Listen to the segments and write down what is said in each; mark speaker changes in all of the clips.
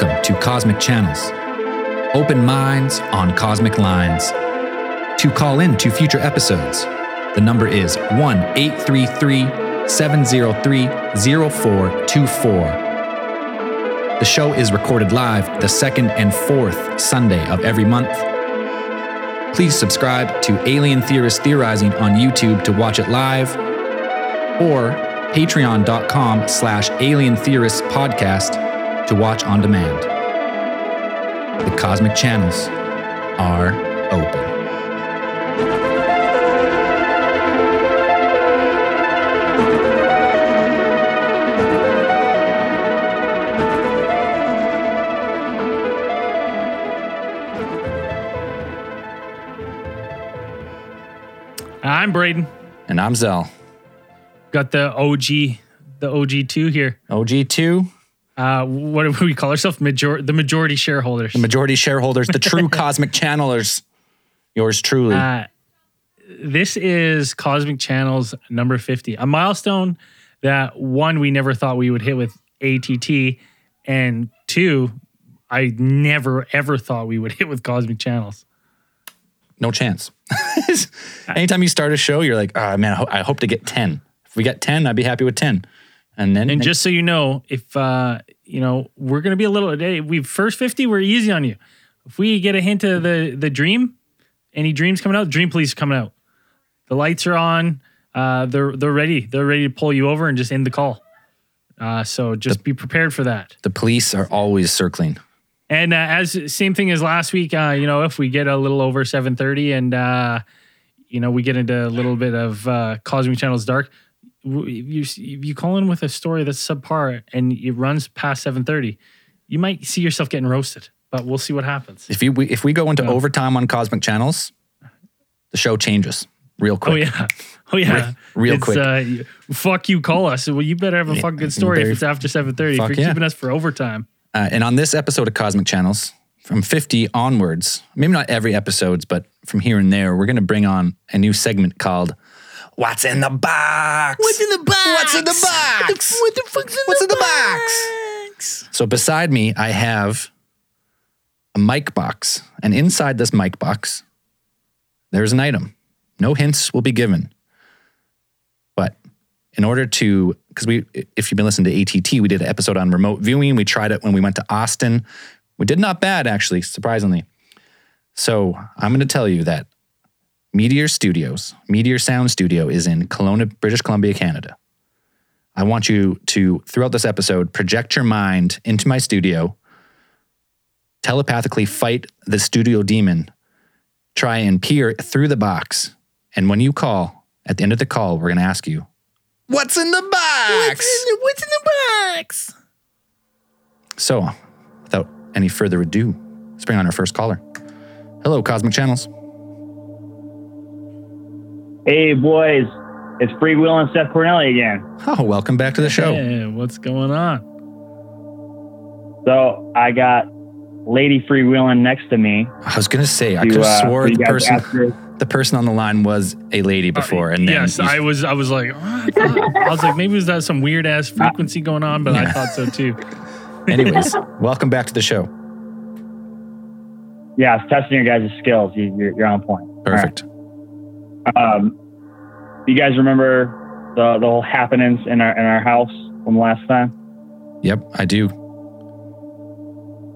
Speaker 1: Welcome to Cosmic Channels. Open minds on cosmic lines. To call in to future episodes, the number is 1 833 703 0424. The show is recorded live the second and fourth Sunday of every month. Please subscribe to Alien Theorist Theorizing on YouTube to watch it live or patreon.com slash alien theorists podcast to watch on demand. The cosmic channels are open.
Speaker 2: I'm Braden.
Speaker 1: And I'm Zell.
Speaker 2: Got the OG, the OG two here.
Speaker 1: OG2,
Speaker 2: Uh, what do we call ourselves? Major- the majority shareholders.
Speaker 1: the majority shareholders, the true cosmic channelers. Yours truly.
Speaker 2: Uh, this is Cosmic Channels number 50, a milestone that one, we never thought we would hit with ATT, and two, I never ever thought we would hit with Cosmic Channels.
Speaker 1: no chance. Anytime you start a show, you're like, oh man, I, ho- I hope to get 10. If we get 10, I'd be happy with 10. And then
Speaker 2: And just so you know, if uh, you know, we're gonna be a little. eh, We first fifty, we're easy on you. If we get a hint of the the dream, any dreams coming out, Dream Police coming out. The lights are on. Uh, they're they're ready. They're ready to pull you over and just end the call. Uh, so just be prepared for that.
Speaker 1: the police are always circling.
Speaker 2: And uh, as same thing as last week, uh, you know, if we get a little over seven thirty, and uh, you know, we get into a little bit of uh, Cosmic Channels Dark, you you call in with a story that's subpar and it runs past seven thirty, you might see yourself getting roasted. But we'll see what happens.
Speaker 1: If you we, if we go into
Speaker 2: Yeah.
Speaker 1: overtime on cosmic channels, the show changes real quick.
Speaker 2: Oh yeah, oh yeah,
Speaker 1: real
Speaker 2: it's,
Speaker 1: quick.
Speaker 2: Uh, fuck you, call us. Well, you better have a fucking good story if it's after seven thirty. If you're
Speaker 1: yeah.
Speaker 2: keeping us for overtime.
Speaker 1: Uh, and on this episode of Cosmic Channels, from 50 onwards, maybe not every episodes, but from here and there, we're going to bring on a new segment called What's in the Box? What's in the box? What's in the box? What the, fuck's in, What's the, in the box? So beside me, I have a mic box. And inside this mic box, there's an item. No hints will be given. But in order to because we if you've been listening to att we did an episode on remote viewing we tried it when we went to austin we did not bad actually surprisingly so i'm going to tell you that meteor studios meteor sound studio is in Kelowna, british columbia canada i want you to throughout this episode project your mind into my studio telepathically fight the studio demon try and peer through the box and when you call at the end of the call we're going to ask you What's in the box? What's in the, box? So, without any further ado, let's bring on our first caller. Hello, Cosmic Channels.
Speaker 3: Hey boys, it's Free Will and Seth Cornelli again.
Speaker 1: Oh, welcome back to the show.
Speaker 2: Hey, what's going on?
Speaker 3: So I got Lady Free Wheeling next to me.
Speaker 1: I was gonna say I could have
Speaker 3: uh,
Speaker 1: swore the person
Speaker 3: to
Speaker 1: the person on the line was a lady uh, before, and then
Speaker 2: yes, I was. I was like, oh, I, thought- I was like, maybe was that some weird ass uh, frequency going on? But I thought so too.
Speaker 1: anyways, welcome back to the show.
Speaker 3: Yeah, it's testing your guys' skills. You, you're, you're on point.
Speaker 1: Perfect.
Speaker 3: Um, you guys remember the the whole happenings in our in our house from last time?
Speaker 1: Yep, I do.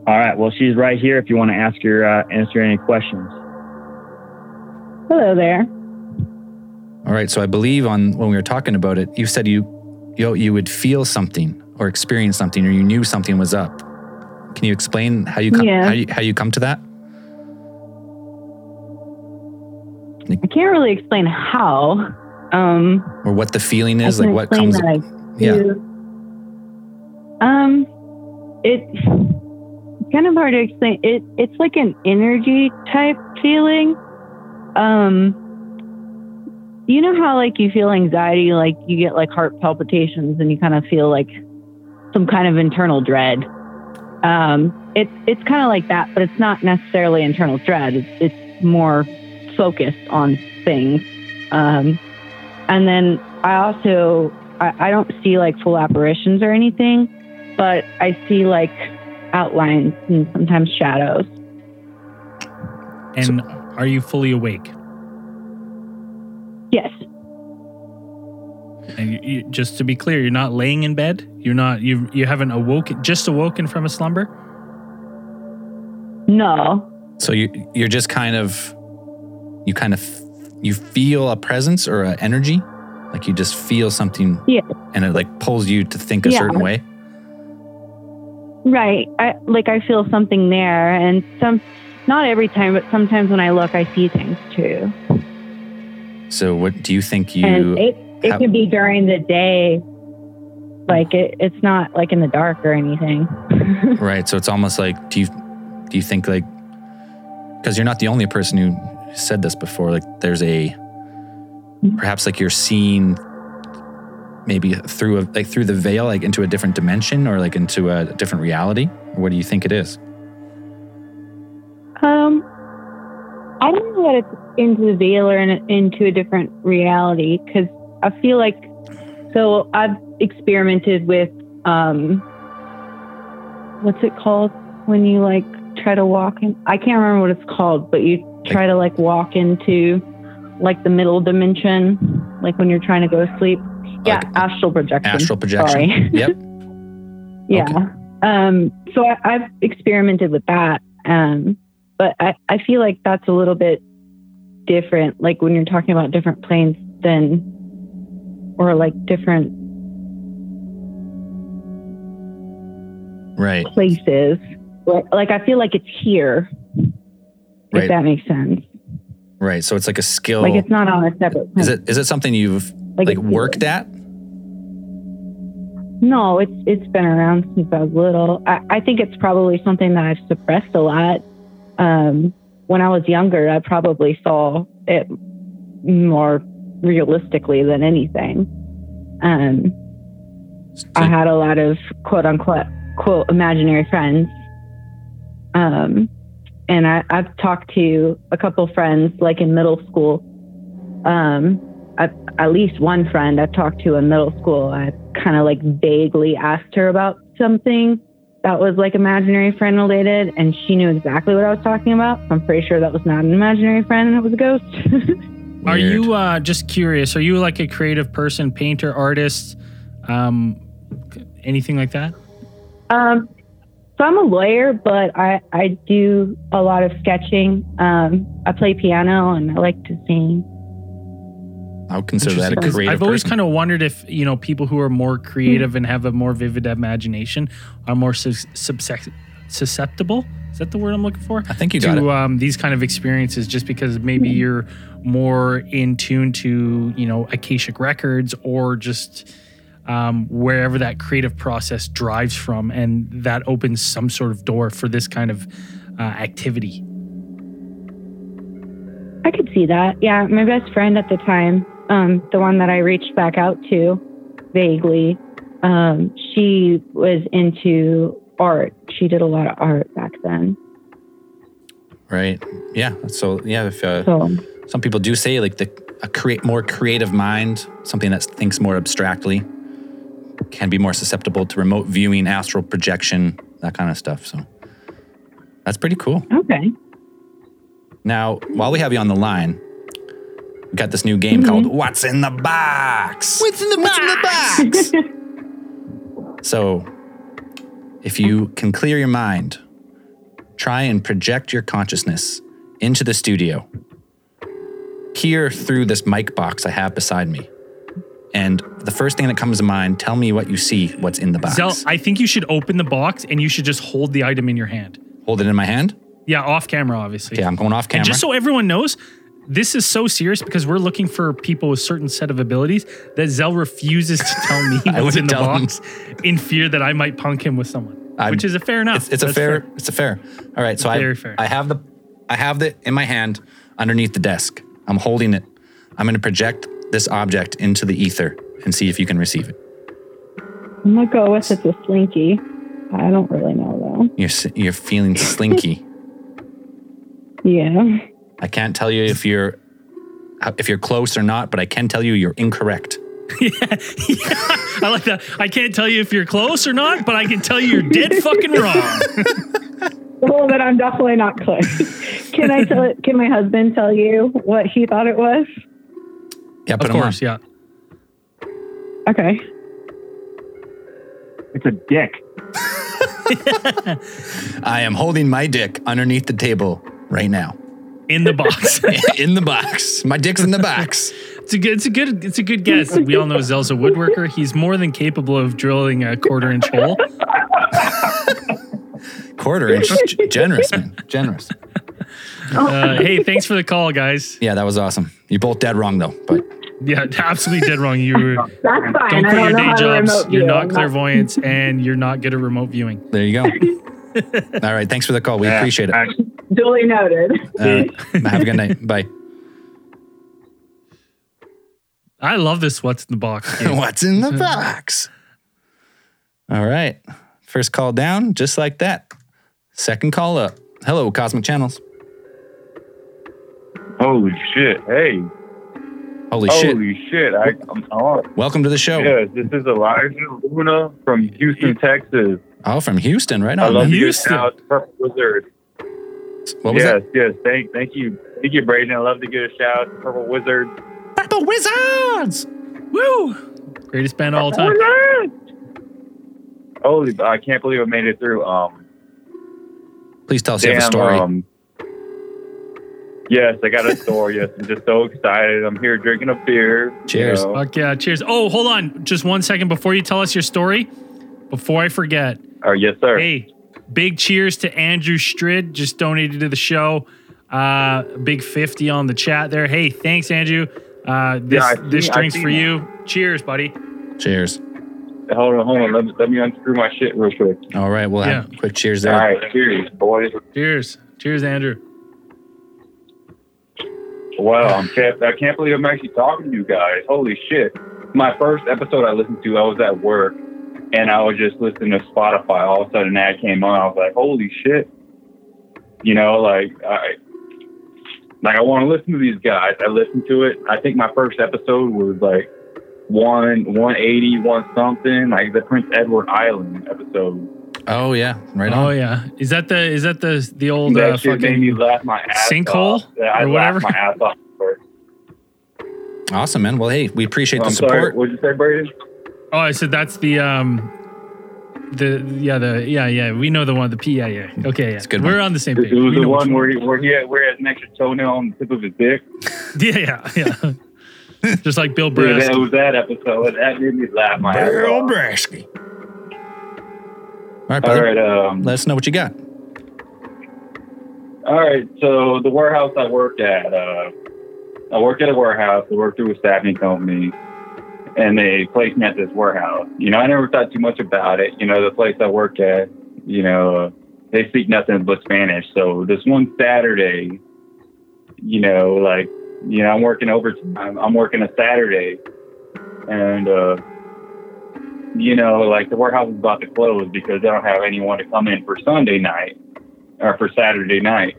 Speaker 3: All right. Well, she's right here. If you want to ask her, uh, answer any questions.
Speaker 4: Hello there.
Speaker 1: All right, so I believe on when we were talking about it, you said you you you would feel something or experience something, or you knew something was up. Can you explain how you come
Speaker 4: Yeah.
Speaker 1: how you, how you come to that?
Speaker 4: I can't really explain how. Um,
Speaker 1: or what the feeling is, like what comes.
Speaker 4: that
Speaker 1: yeah.
Speaker 4: Um, it's kind of hard to explain. It it's like an energy type feeling. Um, you know how like you feel anxiety, like you get like heart palpitations, and you kind of feel like some kind of internal dread. Um, it's it's kind of like that, but it's not necessarily internal dread. It's it's more focused on things. Um, and then I also I, I don't see like full apparitions or anything, but I see like outlines and sometimes shadows.
Speaker 2: And are you fully awake?
Speaker 4: Yes.
Speaker 2: And you, you, just to be clear, you're not laying in bed. You're not. You you haven't awoken. Just awoken from a slumber.
Speaker 4: No.
Speaker 1: So you you're just kind of you kind of you feel a presence or an energy, like you just feel something,
Speaker 4: Yeah.
Speaker 1: and it like pulls you to think a
Speaker 4: Yeah.
Speaker 1: certain way.
Speaker 4: Right. I like I feel something there and some not every time, but sometimes when I look I see things too.
Speaker 1: So what do you think you?
Speaker 4: and it it can be during the day. Like it, it's not like in the dark or anything.
Speaker 1: Right. So it's almost like do you do you think like because you're not the only person who said this before. Like there's a perhaps like you're seeing maybe through a like through the veil like into a different dimension or like into a different reality. What do you think it is?
Speaker 4: Um, I don't know that it's into the veil or in, into a different reality because I feel like so I've experimented with um, what's it called when you like try to walk in? I can't remember what it's called, but you try to like walk into like the middle dimension, like when you're trying to go to sleep. Yeah, astral projection.
Speaker 1: Astral projection.
Speaker 4: Sorry.
Speaker 1: Yep.
Speaker 4: Yeah.
Speaker 1: Okay.
Speaker 4: Um, so I, I've experimented with that. Um, but I, I feel like that's a little bit different. Like when you're talking about different planes than, or like different
Speaker 1: Right.
Speaker 4: places. Like, like I feel like it's here,
Speaker 1: Right.
Speaker 4: if that makes sense.
Speaker 1: Right. So it's like a skill.
Speaker 4: Like it's not on a separate
Speaker 1: is it is it something you've like
Speaker 4: it's
Speaker 1: worked at?
Speaker 4: No, it's it's been around since I was little. I, I think it's probably something that I've suppressed a lot. Um, when I was younger, I probably saw it more realistically than anything. Um, I had a lot of quote unquote quote imaginary friends. Um, and I, I've talked to a couple friends like in middle school. Um, at, at least one friend I've talked to in middle school. I kind of like vaguely asked her about something that was like imaginary friend related, and she knew exactly what I was talking about. So I'm pretty sure that was not an imaginary friend; it was a ghost.
Speaker 2: Are you uh, just curious? Are you like a creative person, painter, artist, um, anything like that?
Speaker 4: Um, so I'm a lawyer, but I, I do a lot of sketching. Um, I play piano and I like to sing.
Speaker 1: I would consider that a creative.
Speaker 2: I've always
Speaker 1: person.
Speaker 2: kind of wondered if you know people who are more creative and have a more vivid imagination are more sus- subsec- susceptible. Is that the word I'm looking for?
Speaker 1: I think you got it.
Speaker 2: to um, these kind of experiences, just because maybe you're more in tune to you know Akashic records or just um, wherever that creative process drives from, and that opens some sort of door for this kind of uh, activity.
Speaker 4: I could see that. Yeah, my best friend at the time, um, the one that I reached back out to vaguely, um, she was into art. She did a lot of art back then.
Speaker 1: Right. Yeah. So yeah, if uh,
Speaker 4: So
Speaker 1: some people do say like the a create more creative mind, something that thinks more abstractly, can be more susceptible to remote viewing, astral projection, that kind of stuff. So that's pretty cool.
Speaker 4: okay.
Speaker 1: Now, while we have you on the line, we got this new game mm-hmm. called What's in the Box. What's in the What's in the Box? so, if you can clear your mind, try and project your consciousness into the studio. Peer through this mic box I have beside me. And the first thing that comes to mind, tell me what you see, what's in the box.
Speaker 2: Zell, I think you should open the box and you should just hold the item in your hand.
Speaker 1: Hold it in my hand.
Speaker 2: Yeah, off camera, obviously.
Speaker 1: Okay, I'm going off camera.
Speaker 2: And just so everyone knows, this is so serious because we're looking for people with certain set of abilities that Zell refuses to tell me what's in the
Speaker 1: tell him.
Speaker 2: box in fear that I might punk him with someone,
Speaker 1: I'm-
Speaker 2: which is a fair enough.
Speaker 1: It's, it's a
Speaker 2: That's
Speaker 1: fair, It's a fair. All right. So I,
Speaker 2: fair.
Speaker 1: I have the, I have the in my hand underneath the desk. I'm holding it. I'm going to project this object into the ether and see if you can receive it.
Speaker 4: I'm gonna go with it's a slinky. I don't really know though.
Speaker 1: You're you're feeling slinky.
Speaker 4: Yeah.
Speaker 1: I can't tell you if you're uh, if you're close or not, but I can tell you you're incorrect. Yeah.
Speaker 2: I like that. I can't tell you if you're close or not, but I can tell you you're dead fucking wrong.
Speaker 4: Well, then I'm definitely not close. can I tell it? Can my husband tell you what he thought it was?
Speaker 1: Yeah, put
Speaker 2: Of
Speaker 1: him
Speaker 2: course, yeah.
Speaker 4: Okay.
Speaker 3: It's a dick.
Speaker 1: I am holding my dick underneath the table right now.
Speaker 2: In the box.
Speaker 1: in the box. My dick's in the box.
Speaker 2: It's a good. It's a good. It's a good guess. We all know Zell's a woodworker. He's more than capable of drilling a quarter inch hole.
Speaker 1: Quarter inch. Generous, man. Generous.
Speaker 2: Uh, hey, thanks for the call, guys.
Speaker 1: Yeah, that was awesome. You're both dead wrong though, but
Speaker 2: Yeah, absolutely dead wrong. You were,
Speaker 4: That's fine.
Speaker 2: Don't quit I
Speaker 4: don't
Speaker 2: your
Speaker 4: know
Speaker 2: day jobs. You're not
Speaker 4: I'm
Speaker 2: clairvoyant, and you're not good at remote viewing.
Speaker 1: there you go. All right. Thanks for the call. We
Speaker 3: Yeah,
Speaker 1: appreciate it.
Speaker 3: I-
Speaker 4: Duly noted.
Speaker 1: All right. Have a good night. Bye.
Speaker 2: I love this. What's in the box?
Speaker 1: What's in the box? All right. First call down, just like that. Second call up. Hello, Cosmic Channels.
Speaker 3: Holy shit! Hey,
Speaker 1: Holy shit.
Speaker 3: holy shit! I, I'm on.
Speaker 1: Welcome to the show.
Speaker 3: Yes, this is Elijah Luna from Houston, Texas.
Speaker 1: Oh, from Houston, right
Speaker 3: I love
Speaker 1: man.
Speaker 3: to give
Speaker 2: Houston.
Speaker 3: shout out Purple Wizard.
Speaker 1: What was
Speaker 3: yes,
Speaker 1: that?
Speaker 3: yes. Thank, thank you, thank you, Braden. I love to give a shout out to Purple Wizard.
Speaker 1: Purple Wizards.
Speaker 2: Woo! Greatest band of all time.
Speaker 3: Holy, I can't believe I made it through. Um,
Speaker 1: Please tell us you have a story.
Speaker 3: Um, yes, I got a story. yes, I'm just so excited. I'm here drinking a beer. you
Speaker 1: Cheers.
Speaker 3: know.
Speaker 2: Fuck yeah! Cheers. Oh, hold on, just one second before you tell us your story. Before I forget,
Speaker 3: Oh, yes, sir.
Speaker 2: hey, big cheers to Andrew Strid, just donated to the show. Uh, big fifty on the chat there. Hey, thanks, Andrew. Uh, this
Speaker 3: Yeah, I
Speaker 2: this drink's for
Speaker 3: that.
Speaker 2: you. Cheers, buddy.
Speaker 1: Cheers.
Speaker 3: Hold on, hold on. Let me, let me unscrew my shit real quick.
Speaker 1: All right. We'll have a quick cheers there.
Speaker 3: right, cheers, boys.
Speaker 2: Cheers. Cheers, Andrew.
Speaker 3: Wow, I'm can't, I can't believe I'm actually talking to you guys. Holy shit. My first episode I listened to, I was at work and I was just listening to Spotify. All of a sudden, an ad came on. I was like, holy shit. You know, like, I. Like I want to listen to these guys. I listened to it. I think my first episode was like one one eighty, one something, like the Prince Edward Island episode.
Speaker 1: Oh yeah. Right
Speaker 2: Oh
Speaker 1: on.
Speaker 2: yeah, is that the is that the the old
Speaker 3: that
Speaker 2: uh,
Speaker 3: shit made me
Speaker 2: fucking?
Speaker 3: laugh my ass
Speaker 2: sinkhole
Speaker 3: off. Yeah, I
Speaker 2: or
Speaker 3: laughed
Speaker 2: whatever?
Speaker 3: my ass off.
Speaker 1: Awesome, man. Well, hey, we appreciate the
Speaker 3: I'm sorry.
Speaker 1: support.
Speaker 3: What'd you say, Braden?
Speaker 2: Oh, I said that's the um, the yeah the yeah yeah we know the one the P yeah yeah okay yeah
Speaker 1: a good
Speaker 2: we're
Speaker 1: one.
Speaker 2: on the same page.
Speaker 3: It
Speaker 2: page.
Speaker 3: was
Speaker 2: We
Speaker 3: the
Speaker 2: know which
Speaker 3: one where he, where he had, where he had an extra toenail on the tip of his dick.
Speaker 2: yeah yeah yeah. Just like Bill Brasky.
Speaker 3: Yeah,
Speaker 2: Brass.
Speaker 3: that was that episode. That made me laugh my ass off.
Speaker 1: Brasky. All right,
Speaker 3: All
Speaker 1: brother.
Speaker 3: right, um,
Speaker 1: Let us know what you got.
Speaker 3: all right. So the warehouse I worked at, uh, I worked at a warehouse. I worked through a staffing company, and they placed me at this warehouse. You know, I never thought too much about it. You know, the place I work at, you know, uh, they speak nothing but Spanish. So this one Saturday, you know, like, you know, I'm working overtime. I'm working a Saturday, and uh, you know, like the warehouse is about to close because they don't have anyone to come in for Sunday night or for Saturday night.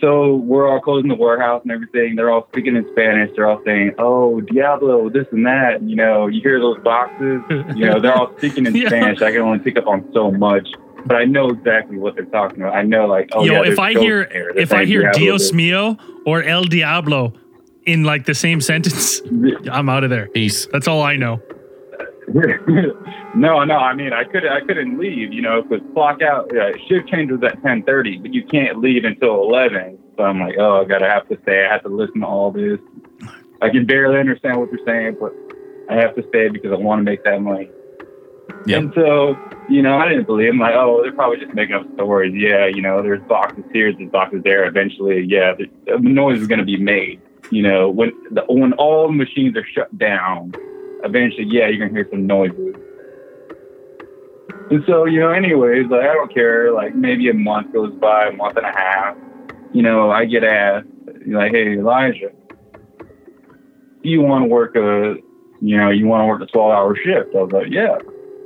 Speaker 3: So we're all closing the warehouse and everything. They're all speaking in Spanish. They're all saying, "Oh, Diablo, this and that." You know, you hear those boxes. You know, they're all speaking in
Speaker 2: Yeah.
Speaker 3: Spanish. I can only pick up on so much, but I know exactly what they're talking about. I know, like, oh
Speaker 2: Yo,
Speaker 3: yeah,
Speaker 2: if I hear if I hear
Speaker 3: Diablo
Speaker 2: Dios mio or El Diablo in like the same sentence, I'm out of there.
Speaker 1: Peace.
Speaker 2: That's all I know.
Speaker 3: no, no. I mean, I could I couldn't leave, you know, because clock out uh, shift change was at ten thirty, but you can't leave until eleven. So I'm like, oh, I gotta have to stay. I have to listen to all this. I can barely understand what they're saying, but I have to stay because I want to make that money.
Speaker 1: Yep.
Speaker 3: And so, you know, I didn't believe them. Like, oh, they're probably just making up stories. Yeah, you know, there's boxes here, there's boxes there. Eventually, yeah, the, noise is going to be made. You know, when the, when all the machines are shut down, eventually, yeah, you're gonna hear some noises. And so, you know, anyways, like I don't care. Like maybe a month goes by, a month and a half. You know, I get asked, like, hey, Elijah, do you want to work a, you know, you want to work a 12 hour shift? I was like, yeah,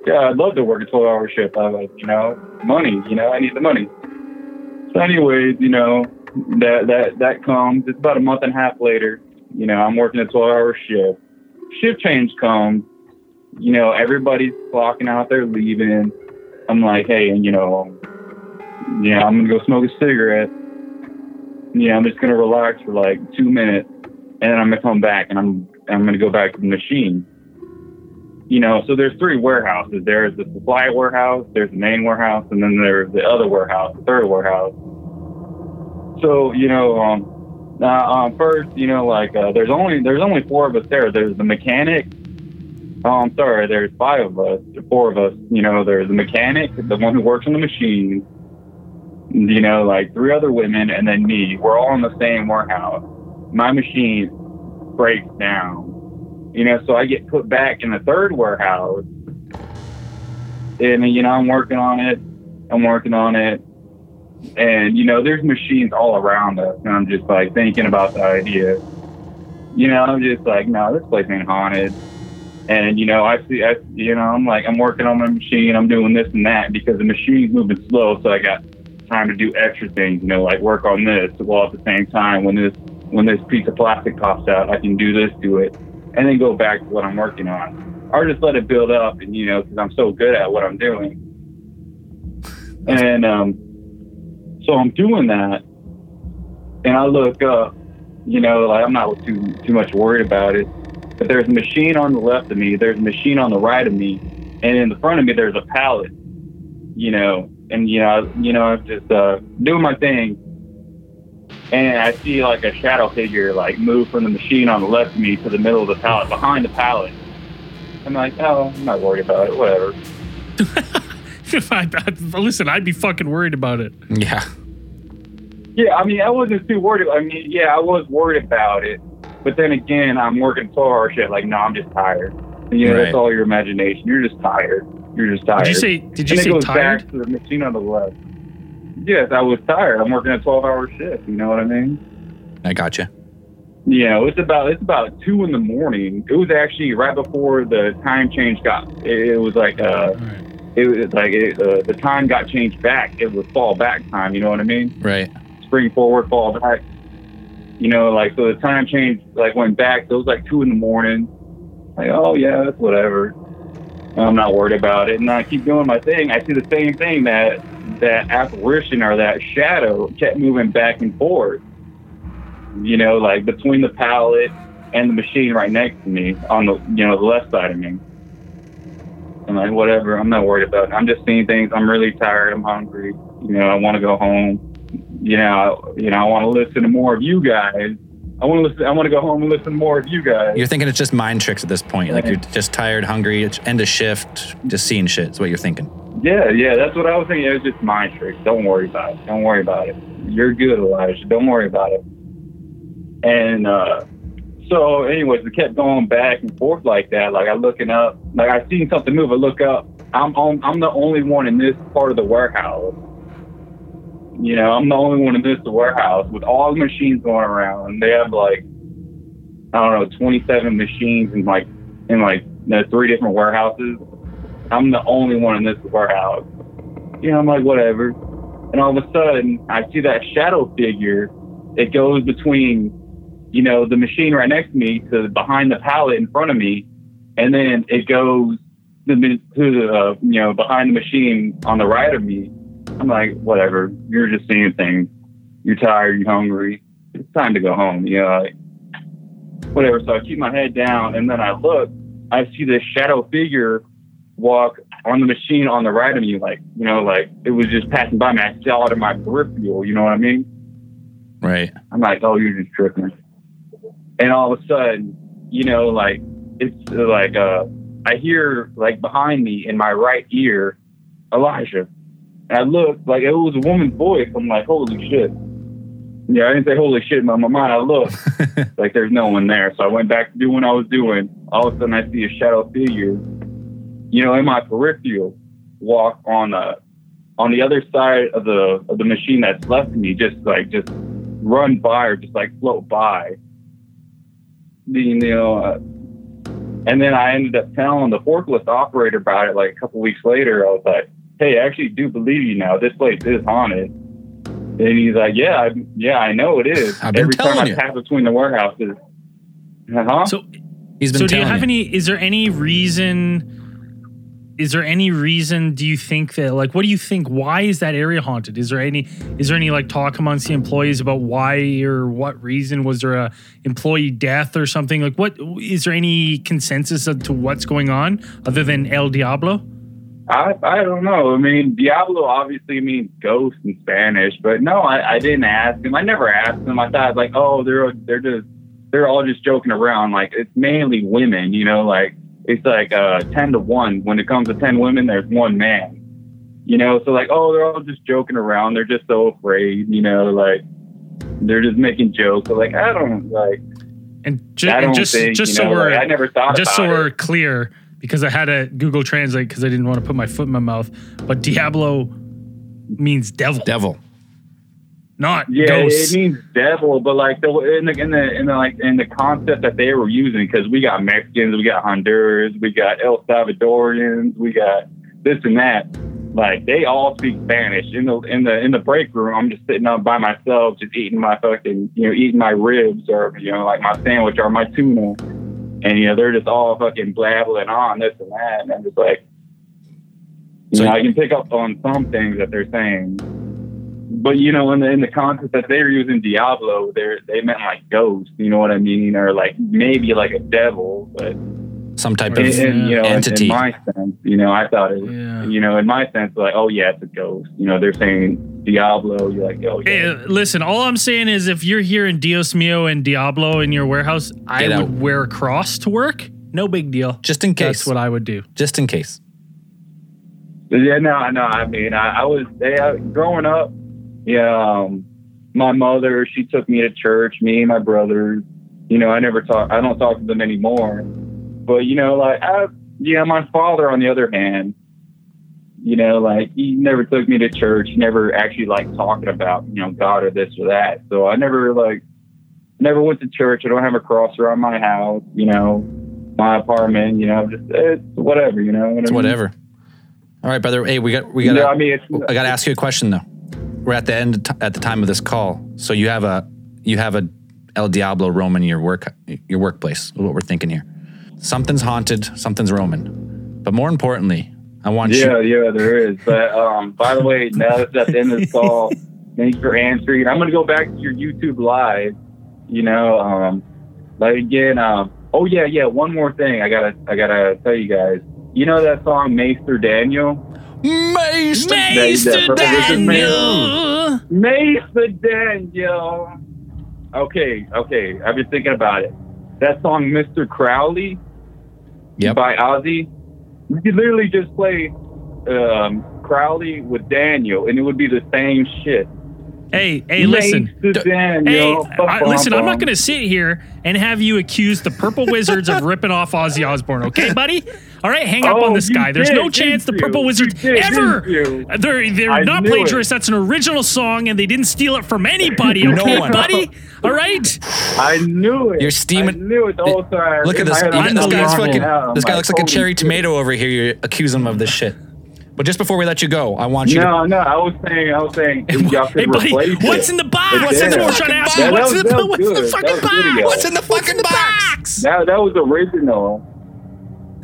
Speaker 3: yeah, I'd love to work a 12 hour shift. I like, you know, money, you know, I need the money. So, anyways, you know, that that that comes. It's about a month and a half later. You know, I'm working a 12 hour shift. Shift change comes, you know, everybody's clocking out, they're leaving. I'm like, hey, and you know, yeah, I'm gonna go smoke a cigarette. Yeah, I'm just gonna relax for like two minutes, and then I'm gonna come back and I'm I'm gonna go back to the machine. You know, so there's three warehouses. There's the supply warehouse, there's the main warehouse, and then there's the other warehouse, the third warehouse. So you know, um, uh, um, first, you know, like uh, there's only there's only four of us there. There's the mechanic. Oh, I'm sorry. There's five of us, four of us. You know, there's the mechanic, the one who works on the machine. You know, like three other women, and then me. We're all in the same warehouse. My machine breaks down. You know, so I get put back in the third warehouse, and you know, I'm working on it. I'm working on it. And, you know, there's machines all around us. And I'm just like thinking about the idea. You know, I'm just like, no, this place ain't haunted. And, you know, I see, I, you know, I'm like, I'm working on my machine. I'm doing this and that because the machine's moving slow. So I got time to do extra things, you know, like work on this while at the same time when this, when this piece of plastic pops out, I can do this to it and then go back to what I'm working on. Or just let it build up and, you know, because I'm so good at what I'm doing. And, um, so I'm doing that, and I look up. You know, like I'm not too too much worried about it. But there's a machine on the left of me. There's a machine on the right of me, and in the front of me there's a pallet. You know, and you know, you know, I'm just uh, doing my thing, and I see like a shadow figure like move from the machine on the left of me to the middle of the pallet, behind the pallet. I'm like, oh, I'm not worried about it. Whatever.
Speaker 2: If I, listen, I'd be fucking worried about it.
Speaker 1: Yeah.
Speaker 3: Yeah, I mean, I wasn't too worried. I mean, yeah, I was worried about it, but then again, I'm working so hard. Shit, like, no, I'm just tired. You know,
Speaker 1: Right.
Speaker 3: that's all your imagination. You're just tired. You're just tired.
Speaker 2: Did you say? Did you
Speaker 3: and
Speaker 2: say
Speaker 3: it goes
Speaker 2: tired?
Speaker 3: back to the machine on the left. Yes, I was tired. I'm working a 12 hour shift. You know what I mean?
Speaker 1: I got you.
Speaker 3: You know, it's about it's about two in the morning. It was actually right before the time change got. It, it was like uh, it was like it, uh, the time got changed back. It was fall back time. You know what I mean?
Speaker 1: Right.
Speaker 3: spring forward, fall back. You know, like so the time change like went back. So it was like two in the morning. Like, oh yeah, that's whatever. I'm not worried about it. And I keep doing my thing. I see the same thing that that apparition or that shadow kept moving back and forth. You know, like between the pallet and the machine right next to me on the you know the left side of me. I'm like, whatever. I'm not worried about it. I'm just seeing things. I'm really tired. I'm hungry. You know, I want to go home. You know, you know, I want to listen to more of you guys. I want to listen. I want to go home and listen to more of you guys.
Speaker 1: You're thinking it's just mind tricks at this point. Like you're just tired, hungry, it's end of shift, just seeing shit. Is what you're thinking.
Speaker 3: Yeah, yeah, that's what I was thinking. It was just mind tricks. Don't worry about it. Don't worry about it. You're good, Elijah. Don't worry about it. And uh, so, anyways, it kept going back and forth like that. Like I looking up, like I seen something move. I look up. I'm on, I'm the only one in this part of the warehouse. You know, I'm the only one in this warehouse with all the machines going around. They have like I don't know, 27 machines in like in like the three different warehouses. I'm the only one in this warehouse. You know, I'm like, whatever. And all of a sudden, I see that shadow figure. It goes between, you know, the machine right next to me to behind the pallet in front of me, and then it goes to the, uh, you know, behind the machine on the right of me. I'm like, whatever. You're just seeing things. You're tired. You're hungry. It's time to go home. You know, like, whatever. So I keep my head down, and then I look. I see this shadow figure walk on the machine on the right of me, like you know, like it was just passing by me. I saw it in my peripheral. You know what I mean?
Speaker 1: Right.
Speaker 3: I'm like, oh, you're just tripping. And all of a sudden, you know, like it's like uh, I hear like behind me in my right ear, Elijah. And I look like it was a woman's voice. I'm like, holy shit. Yeah, I didn't say holy shit in my mind. I look like there's no one there. So I went back to doing what I was doing. All of a sudden, I see a shadow figure, you know, in my peripheral, walk on the on the other side of the of the machine that's left of me, just like just run by or just like float by. You know, uh, and then I ended up telling the forklift operator about it. Like a couple weeks later, I was like, "Hey, I actually do believe you now. This place is haunted." And he's like, "Yeah, I, yeah, I know it is.
Speaker 1: I've been
Speaker 3: Every time
Speaker 1: telling
Speaker 3: I
Speaker 1: you."
Speaker 3: pass between the warehouses, huh?
Speaker 2: So,
Speaker 1: He's been
Speaker 2: So do you
Speaker 1: telling
Speaker 2: have any? Is there any reason? Is there any reason? Do you think that like what do you think? Why is that area haunted? Is there any? Is there any like talk amongst the employees about why or what reason was there a employee death or something? Like what is there any consensus as to what's going on other than El Diablo?
Speaker 3: I I don't know. I mean, Diablo obviously means ghost in Spanish, but no, I, I didn't ask him. I never asked him. I thought like, oh, they're they're just they're all just joking around. Like it's mainly women, you know, like it's like uh ten to one. When it comes to ten women, there's one man. You know, so like, oh, they're all just joking around. They're just so afraid, you know, like they're just making jokes. So like, I don't like.
Speaker 2: And, ju-
Speaker 3: I
Speaker 2: and
Speaker 3: don't
Speaker 2: just
Speaker 3: think,
Speaker 2: just
Speaker 3: you
Speaker 2: so
Speaker 3: know,
Speaker 2: we're
Speaker 3: like, I never thought
Speaker 2: just
Speaker 3: about
Speaker 2: so we're
Speaker 3: it.
Speaker 2: clear because I had to Google Translate because I didn't want to put my foot in my mouth. But Diablo means devil,
Speaker 1: Devil.
Speaker 2: Not
Speaker 3: Yeah,
Speaker 2: ghost.
Speaker 3: it means devil, but like the in the in the in the like in the concept that they were using, because we got Mexicans, we got Honduras, we got El Salvadorians, we got this and that. Like they all speak Spanish. In the in the in the break room, I'm just sitting up by myself, just eating my fucking you know eating my ribs or you know like my sandwich or my tuna, and you know they're just all fucking blabbling on this and that, and I'm just like, you
Speaker 1: So-
Speaker 3: know, I can pick up on some things that they're saying but you know, in the in the concept that they were using Diablo, they they meant like ghost, you know what I mean, or like maybe like a devil, but
Speaker 1: Some type
Speaker 3: in,
Speaker 1: of
Speaker 3: in, you know,
Speaker 1: entity.
Speaker 3: in my sense, you know, I thought it, was,
Speaker 2: Yeah.
Speaker 3: you know, in my sense, like, oh yeah, it's a ghost. You know, they're saying Diablo, you're like, oh yeah,
Speaker 2: uh, listen, all I'm saying is if you're hearing Dios Mio and Diablo in your warehouse, I
Speaker 1: Get
Speaker 2: would wear a cross to work. No big deal.
Speaker 1: just in case.
Speaker 2: That's what I would do.
Speaker 1: just in case.
Speaker 3: yeah, no, no. I mean, I, I was they, I, growing up. Yeah, um, my mother, she took me to church. Me and my brothers. You know, I never talk. I don't talk to them anymore. But you know, like, I, yeah, my father, on the other hand, you know, like he never took me to church. He never actually like talking about you know God or this or that. So I never like never went to church. I don't have a cross around my house. You know, my apartment. You know, just it's whatever. You know, what I
Speaker 1: It's whatever. All right, brother. Hey, we got we
Speaker 3: You
Speaker 1: got.
Speaker 3: know, I mean,
Speaker 1: I got to ask you a question though. We're at the end at the time of this call, so you have a you have a El Diablo Roman in your work your workplace. What we're thinking here, something's haunted, something's Roman, but more importantly, I want
Speaker 3: Yeah,
Speaker 1: you.
Speaker 3: Yeah, yeah, there is. But um, by the way, now that's at the end of this call. Thanks for answering. I'm gonna go back to your YouTube live. You know, um, like again, um, oh yeah, yeah. One more thing, I gotta, I gotta tell you guys. You know that song, Maester Daniel?
Speaker 1: Maester.
Speaker 3: Maester
Speaker 2: Maester
Speaker 3: Daniel.
Speaker 2: Daniel.
Speaker 3: Maester Daniel. Okay, okay. I've been thinking about it. That song, Mr. Crowley,
Speaker 1: Yep.
Speaker 3: by Ozzy. We could literally just play um, Crowley with Daniel, and it would be the same shit.
Speaker 2: Hey, hey, listen.
Speaker 3: Maester
Speaker 2: Hey, I, listen, I'm not going to sit here and have you accuse the Purple Wizards of ripping off Ozzy Osbourne, okay, buddy? All right, hang up
Speaker 3: Oh,
Speaker 2: on this
Speaker 3: you
Speaker 2: guy. There's
Speaker 3: did,
Speaker 2: no chance the Purple
Speaker 3: you?
Speaker 2: Wizards
Speaker 3: did,
Speaker 2: ever. They're they're
Speaker 3: I
Speaker 2: not plagiarists.
Speaker 3: it.
Speaker 2: That's an original song, and they didn't steal it from anybody,
Speaker 1: No
Speaker 2: okay,
Speaker 1: one.
Speaker 2: buddy? All right.
Speaker 3: I knew it.
Speaker 1: You're steaming-
Speaker 3: I knew it the whole time.
Speaker 1: Look at this.
Speaker 3: I had
Speaker 1: you
Speaker 3: it
Speaker 1: got- this guy's fucking.
Speaker 3: wrong
Speaker 1: This guy looks like a cherry
Speaker 3: shit.
Speaker 1: tomato over here. You're accusing him of this shit. But just before we let you go, I want you to.
Speaker 3: No, no, I was saying, I was saying,
Speaker 2: Hey, buddy, what's in the box?
Speaker 3: But
Speaker 2: That's what
Speaker 3: yeah.
Speaker 2: I'm trying to ask
Speaker 3: That-
Speaker 2: you. What's in the,
Speaker 3: that was
Speaker 2: what's in the fucking box?
Speaker 1: What's in the fucking box?
Speaker 3: That, that was original.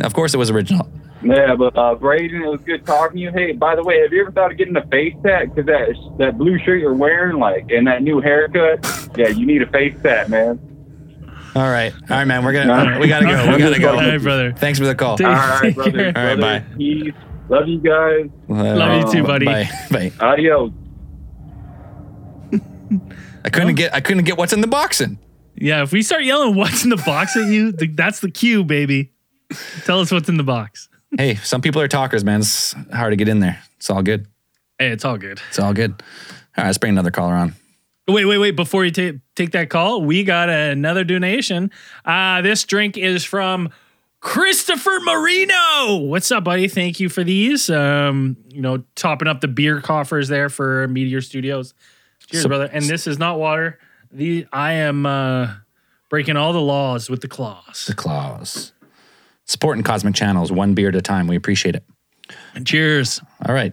Speaker 1: Of course, it was original.
Speaker 3: Yeah, but uh, Braden, it was good talking to you. Hey, by the way, have you ever thought of getting a face tat? Because that that blue shirt you're wearing, like, and that new haircut, yeah, you need a face tat, man.
Speaker 1: All right, all right, man. We're gonna. We gotta go. We gotta go.
Speaker 2: All right, brother.
Speaker 1: Thanks for the call.
Speaker 2: Dude.
Speaker 3: All right, brother.
Speaker 2: care.
Speaker 1: All right, bye.
Speaker 3: Peace. Love you guys.
Speaker 2: Love you too, buddy.
Speaker 1: Bye. Bye.
Speaker 3: Adios.
Speaker 1: I couldn't get. I couldn't get what's in the box in.
Speaker 2: Yeah, if we start yelling "What's in the box" at you, th- that's the cue, baby. Tell us what's in the box.
Speaker 1: Hey, some people are talkers, man. It's hard to get in there. It's all good.
Speaker 2: Hey, it's all good.
Speaker 1: It's all good. All right, let's bring another caller on.
Speaker 2: Wait, wait, wait. Before you take take that call, we got another donation. Uh, this drink is from Christopher Marino. What's up, buddy? Thank you for these. Um, you know, topping up the beer coffers there for Meteor Studios. Cheers,
Speaker 1: So-
Speaker 2: brother. And this is not water. The I am uh, breaking all the laws with the claws.
Speaker 1: The claws. Supporting Cosmic Channels, one beer at a time. We appreciate it.
Speaker 2: And cheers.
Speaker 1: All right.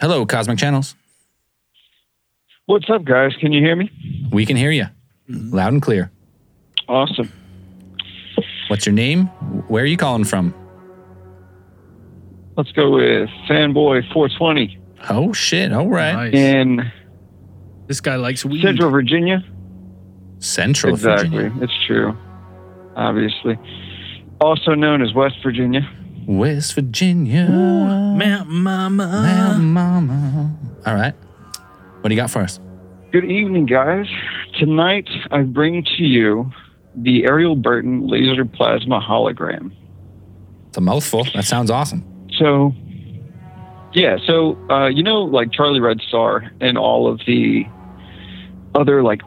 Speaker 1: Hello, Cosmic Channels.
Speaker 5: What's up, guys? Can you hear me?
Speaker 1: We can hear you mm-hmm. loud and clear.
Speaker 5: Awesome.
Speaker 1: What's your name? Where are you calling from?
Speaker 5: Let's go with Fanboy 420
Speaker 1: Oh shit! All right,
Speaker 2: Nice.
Speaker 5: in
Speaker 2: this guy likes weed.
Speaker 5: Central Virginia.
Speaker 1: Central
Speaker 5: exactly,
Speaker 1: Virginia,
Speaker 5: it's true. Obviously, also known as West Virginia.
Speaker 1: West Virginia,
Speaker 2: Mount Mama.
Speaker 1: Mountain Mama. All right, what do you got for us?
Speaker 5: Good evening, guys. Tonight I bring to you the Aerial Burton laser plasma hologram.
Speaker 1: It's a mouthful. That sounds awesome.
Speaker 5: So, yeah, so uh, you know, like Charlie Redstar and all of the other like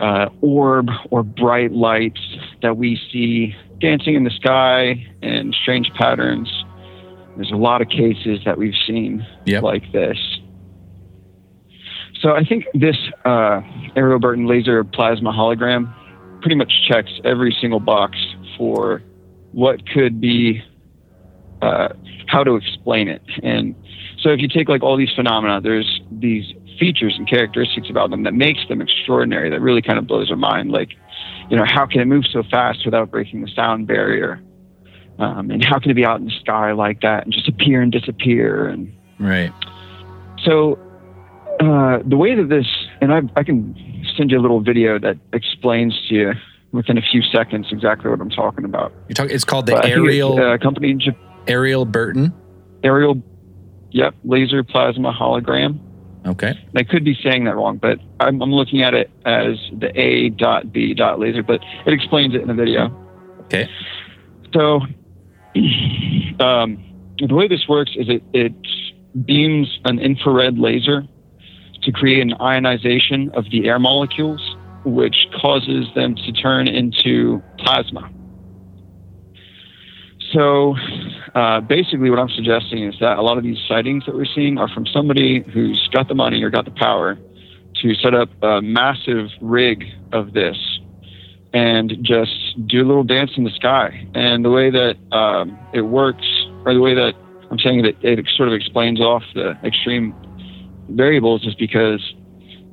Speaker 5: uh, orb or bright lights that we see dancing in the sky and strange patterns. There's a lot of cases that we've seen
Speaker 1: Yep.
Speaker 5: like this. So I think this uh, Aerial Burton laser plasma hologram pretty much checks every single box for what could be uh, how to explain it. And so if you take like all these phenomena, there's these features and characteristics about them that makes them extraordinary that really kind of blows our mind. Like, you know, how can it move so fast without breaking the sound barrier? Um, and how can it be out in the sky like that and just appear and disappear? And
Speaker 1: Right.
Speaker 5: so uh, the way that this, and I, I can send you a little video that explains to you within a few seconds exactly what I'm talking about.
Speaker 1: You talk. It's called the
Speaker 5: But I
Speaker 1: aerial
Speaker 5: uh, company
Speaker 1: Aerial Burton.
Speaker 5: aerial, yep, laser plasma hologram.
Speaker 1: Okay.
Speaker 5: I could be saying that wrong, but I'm, I'm looking at it as the A dot B dot laser, but it explains it in the video.
Speaker 1: Okay.
Speaker 5: So, um, the way this works is it, it beams an infrared laser to create an ionization of the air molecules, which causes them to turn into plasma. So, uh, basically, what I'm suggesting is that a lot of these sightings that we're seeing are from somebody who's got the money or got the power to set up a massive rig of this and just do a little dance in the sky. And the way that um, it works, or the way that I'm saying that it sort of explains off the extreme variables, is because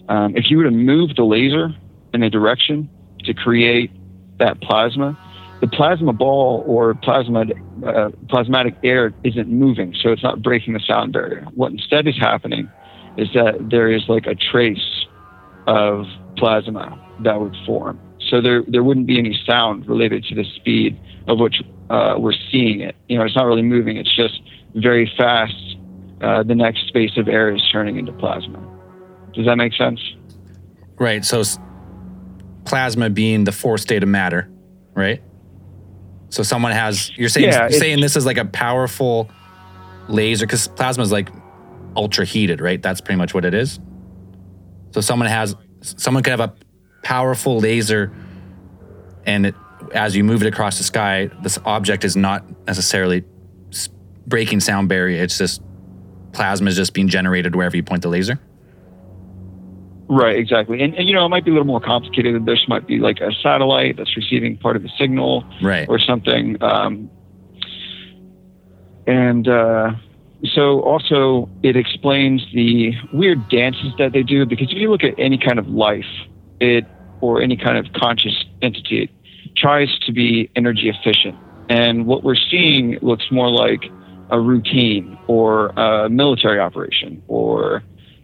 Speaker 5: um, if you were to move the laser in a direction to create that plasma, the plasma ball or plasma uh, plasmatic air isn't moving, so it's not breaking the sound barrier. What instead is happening is that there is like a trace of plasma that would form. So there there wouldn't be any sound related to the speed of which uh, we're seeing it. You know, it's not really moving. It's just very fast. Uh, the next space of air is turning into plasma. Does that make sense?
Speaker 1: Right. So plasma being the fourth state of matter, right? So someone has you're saying
Speaker 5: Yeah,
Speaker 1: you're saying this is like a powerful laser because plasma is like ultra heated, right? That's pretty much what it is. So someone has someone could have a powerful laser, and it, as you move it across the sky, this object is not necessarily breaking sound barrier. It's just plasma is just being generated wherever you point the laser.
Speaker 5: Right, exactly. And, and you know, it might be a little more complicated. This might be like a satellite that's receiving part of the signal.
Speaker 1: Right.
Speaker 5: or something. Um, and uh, so also it explains the weird dances that they do because if you look at any kind of life, it or any kind of conscious entity, it tries to be energy efficient. And what we're seeing looks more like a routine or a military operation or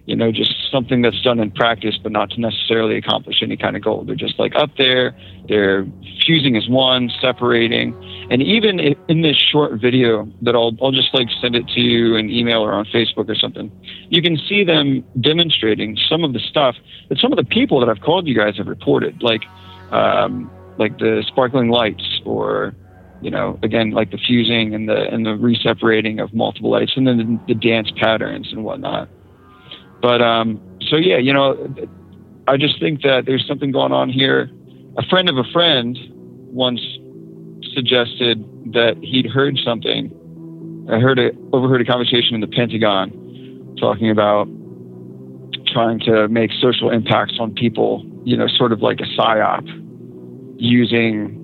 Speaker 5: you know, just something that's done in practice, but not to necessarily accomplish any kind of goal. They're just like up there, they're fusing as one, separating. And even in this short video that I'll, I'll just like send it to you in email or on Facebook or something, you can see them demonstrating some of the stuff that some of the people that I've called you guys have reported, like, um, like the sparkling lights or, you know, again, like the fusing and the, and the reseparating of multiple lights and then the, the dance patterns and whatnot. But um, so yeah, you know, I just think that there's something going on here. A friend of a friend once suggested that he'd heard something. I heard it, overheard a conversation in the Pentagon talking about trying to make social impacts on people. You know, sort of like a psyop using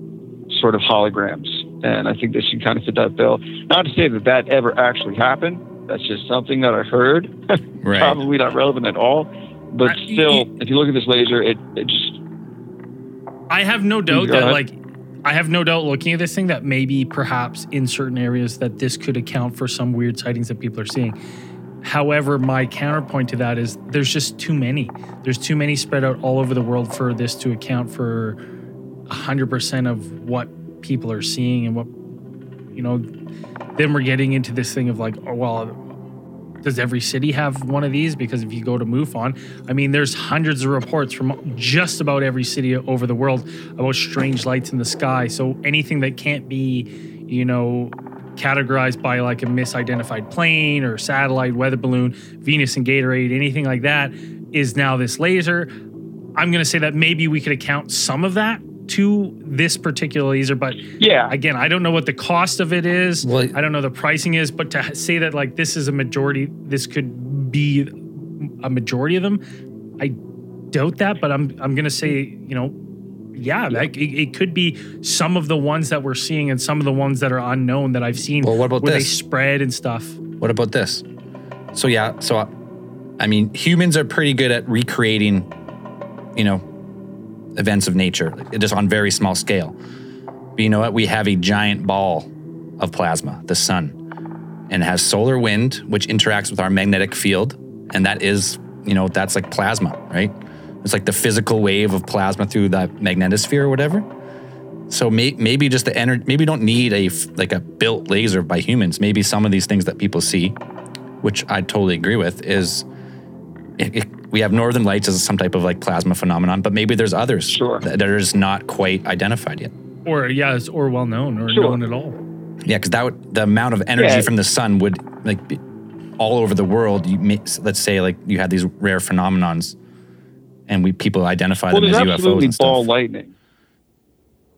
Speaker 5: sort of holograms. And I think this should kind of fit that bill. Not to say that that ever actually happened. That's just something that I heard.
Speaker 1: Right.
Speaker 5: Probably not relevant at all. But
Speaker 2: I-
Speaker 5: still, if you look at this laser, it, it just
Speaker 2: I have no doubt that
Speaker 5: ahead.
Speaker 2: like I have no doubt looking at this thing that maybe perhaps in certain areas that this could account for some weird sightings that people are seeing. However, my counterpoint to that is there's just too many. There's too many spread out all over the world for this to account for 100% of what people are seeing and what, you know, then we're getting into this thing of like, oh, well, does every city have one of these? Because if you go to MUFON, I mean, there's hundreds of reports from just about every city over the world about strange lights in the sky. So anything that can't be, you know, categorized by like a misidentified plane or satellite, weather balloon, Venus and Gatorade, anything like that, is now this laser. I'm going to say that maybe we could account some of that to this particular laser, but
Speaker 5: Yeah.
Speaker 2: again, I don't know what the cost of it is.
Speaker 1: Well-
Speaker 2: I don't know the pricing is, but to say that like this is a majority, this could be a majority of them, I doubt that. But I'm I'm gonna say you know, yeah, like it, it could be some of the ones that we're seeing and some of the ones that are unknown that I've seen.
Speaker 1: Well, what about
Speaker 2: where they spread and stuff?
Speaker 1: What about this? So yeah, so uh, I mean, humans are pretty good at recreating, you know, events of nature, just on very small scale. But you know what? We have a giant ball of plasma, the sun, and it has solar wind, which interacts with our magnetic field, and that is, you know, that's like plasma, right? It's like the physical wave of plasma through the magnetosphere or whatever. So may, maybe just the energy. Maybe you don't need a like a built laser by humans. Maybe some of these things that people see, which I totally agree with, is it, it- we have northern lights as some type of like plasma phenomenon, but maybe there's others
Speaker 5: Sure.
Speaker 1: that that are just not quite identified yet.
Speaker 2: Or yeah, it's or well known or
Speaker 5: Sure.
Speaker 2: known at all.
Speaker 1: Yeah, because that would, the amount of energy
Speaker 5: Yeah.
Speaker 1: from the sun would like be all over the world. You may, let's say like you had these rare phenomenons, and we people identify
Speaker 5: Well,
Speaker 1: them as UFOs
Speaker 5: absolutely
Speaker 1: and stuff.
Speaker 5: ball lightning.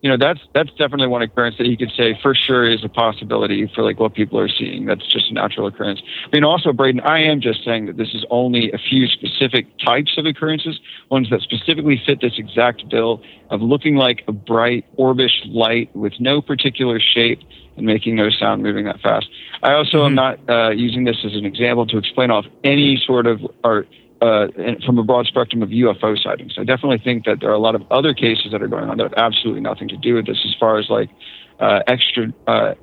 Speaker 5: You know, that's that's definitely one occurrence that you could say for sure is a possibility for like what people are seeing. That's just a natural occurrence. I mean, also, Braden, I am just saying that this is only a few specific types of occurrences, ones that specifically fit this exact bill of looking like a bright orbish light with no particular shape and making no sound moving that fast. I also am not uh, using this as an example to explain off any sort of or uh, from a broad spectrum of UFO sightings. I definitely think that there are a lot of other cases that are going on that have absolutely nothing to do with this, as far as like uh, extra, uh,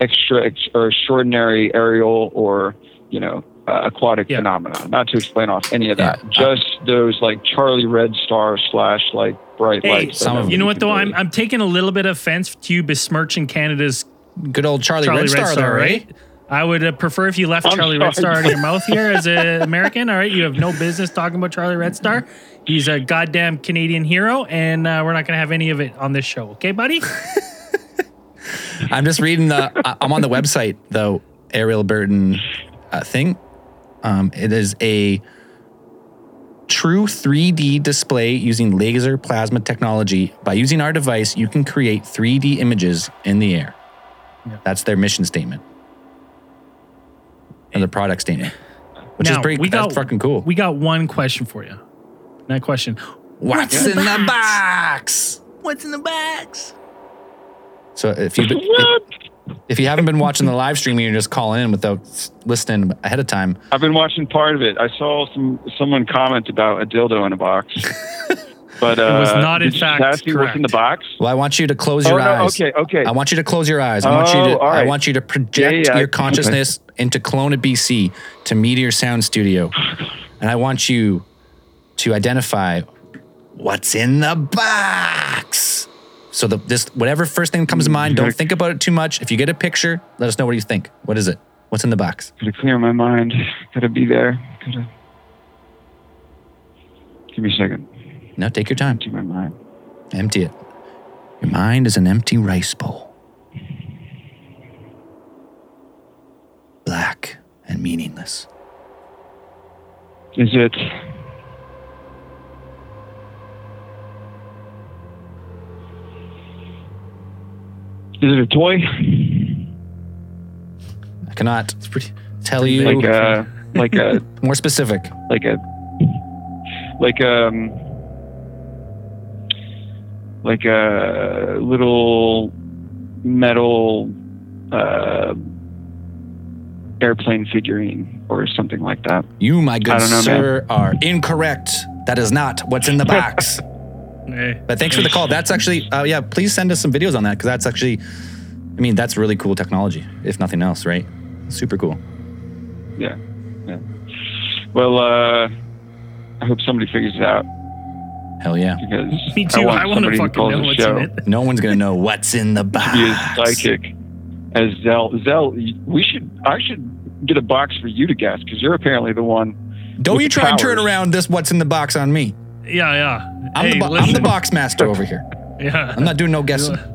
Speaker 5: extra ex- or extraordinary aerial or you know uh, aquatic
Speaker 2: Yeah.
Speaker 5: phenomena. Not to explain off any of that,
Speaker 1: Yeah.
Speaker 5: just those like Charlie Redstar slash like bright
Speaker 2: Hey,
Speaker 5: lights.
Speaker 1: some of
Speaker 2: You know what though? I'm. I'm taking a little bit of offense to you besmirching Canada's
Speaker 1: Good old Charlie,
Speaker 2: Charlie
Speaker 1: Redstar, though, right?
Speaker 2: I would uh, prefer if you left
Speaker 5: I'm
Speaker 2: Charlie Red. Star out of your mouth here as an American. All right, you have no business talking about Charlie Redstar. He's a goddamn Canadian hero, and uh, we're not going to have any of it on this show. Okay, buddy?
Speaker 1: I'm just reading the. I- I'm on the website though. Aerial Burton uh, thing. Um, it is a true 3D display using laser plasma technology. By using our device, you can create 3D images in the air. That's their mission statement. And the product statement, which is
Speaker 2: Now,
Speaker 1: pretty.
Speaker 2: we
Speaker 1: that's
Speaker 2: got-
Speaker 1: fucking cool.
Speaker 2: We got one question for you. That question.
Speaker 1: What's in the box?
Speaker 2: What's in the box?
Speaker 1: So if you if you haven't been watching the live stream, you're just calling in without listening ahead of time.
Speaker 5: I've been watching part of it. I saw some someone comment about a dildo in a box. But uh,
Speaker 2: was not, in
Speaker 5: did you
Speaker 2: fact,
Speaker 5: ask me what's in the box.
Speaker 1: Well, I want you to close
Speaker 5: Oh
Speaker 1: your
Speaker 5: no,
Speaker 1: eyes.
Speaker 5: okay, okay.
Speaker 1: I want you to close your eyes. I want you
Speaker 5: Oh,
Speaker 1: to.
Speaker 5: all
Speaker 1: I want you to project
Speaker 5: Yeah, yeah,
Speaker 1: your
Speaker 5: okay.
Speaker 1: consciousness into Kelowna, BC, to Meteor Sound Studio, and I want you to identify what's in the box. So the this whatever first thing comes to mind, don't think about it too much. If you get a picture, let us know what you think. What is it? What's in the box?
Speaker 5: Gotta clear my mind. Gotta be there. Gotta. Give me a second.
Speaker 1: No, take your time.
Speaker 5: Empty my mind.
Speaker 1: Empty it. Your mind is an empty rice bowl. Black and meaningless.
Speaker 5: Is it? Is it a toy?
Speaker 1: I cannot
Speaker 2: It's pretty.
Speaker 1: tell you
Speaker 5: Like a, like a,
Speaker 1: more specific.
Speaker 5: like a, like um, like a little metal uh, airplane figurine or something like that.
Speaker 1: You, my good
Speaker 5: know,
Speaker 1: sir, are incorrect. That is not what's in the box. But thanks for the call. That's actually, uh, yeah, please send us some videos on that because that's actually, I mean, that's really cool technology, if nothing else, right? Super cool.
Speaker 5: Yeah. Yeah. Well, uh, I hope somebody figures it out
Speaker 1: Hell yeah.
Speaker 5: because
Speaker 2: Me too.
Speaker 5: want
Speaker 2: I, want to fucking
Speaker 5: calls
Speaker 2: know what's
Speaker 5: show
Speaker 2: in it.
Speaker 1: No one's going to know what's in the box.
Speaker 5: be his psychic as Zell. Zell, we should. I should get a box for you to guess because you're apparently the one.
Speaker 1: Don't you
Speaker 5: the
Speaker 1: try and turn around this what's in the box on me.
Speaker 2: Yeah, yeah.
Speaker 1: I'm,
Speaker 2: hey,
Speaker 1: the, bo- I'm the box master over here.
Speaker 2: Yeah.
Speaker 1: I'm not doing no guessing.
Speaker 2: All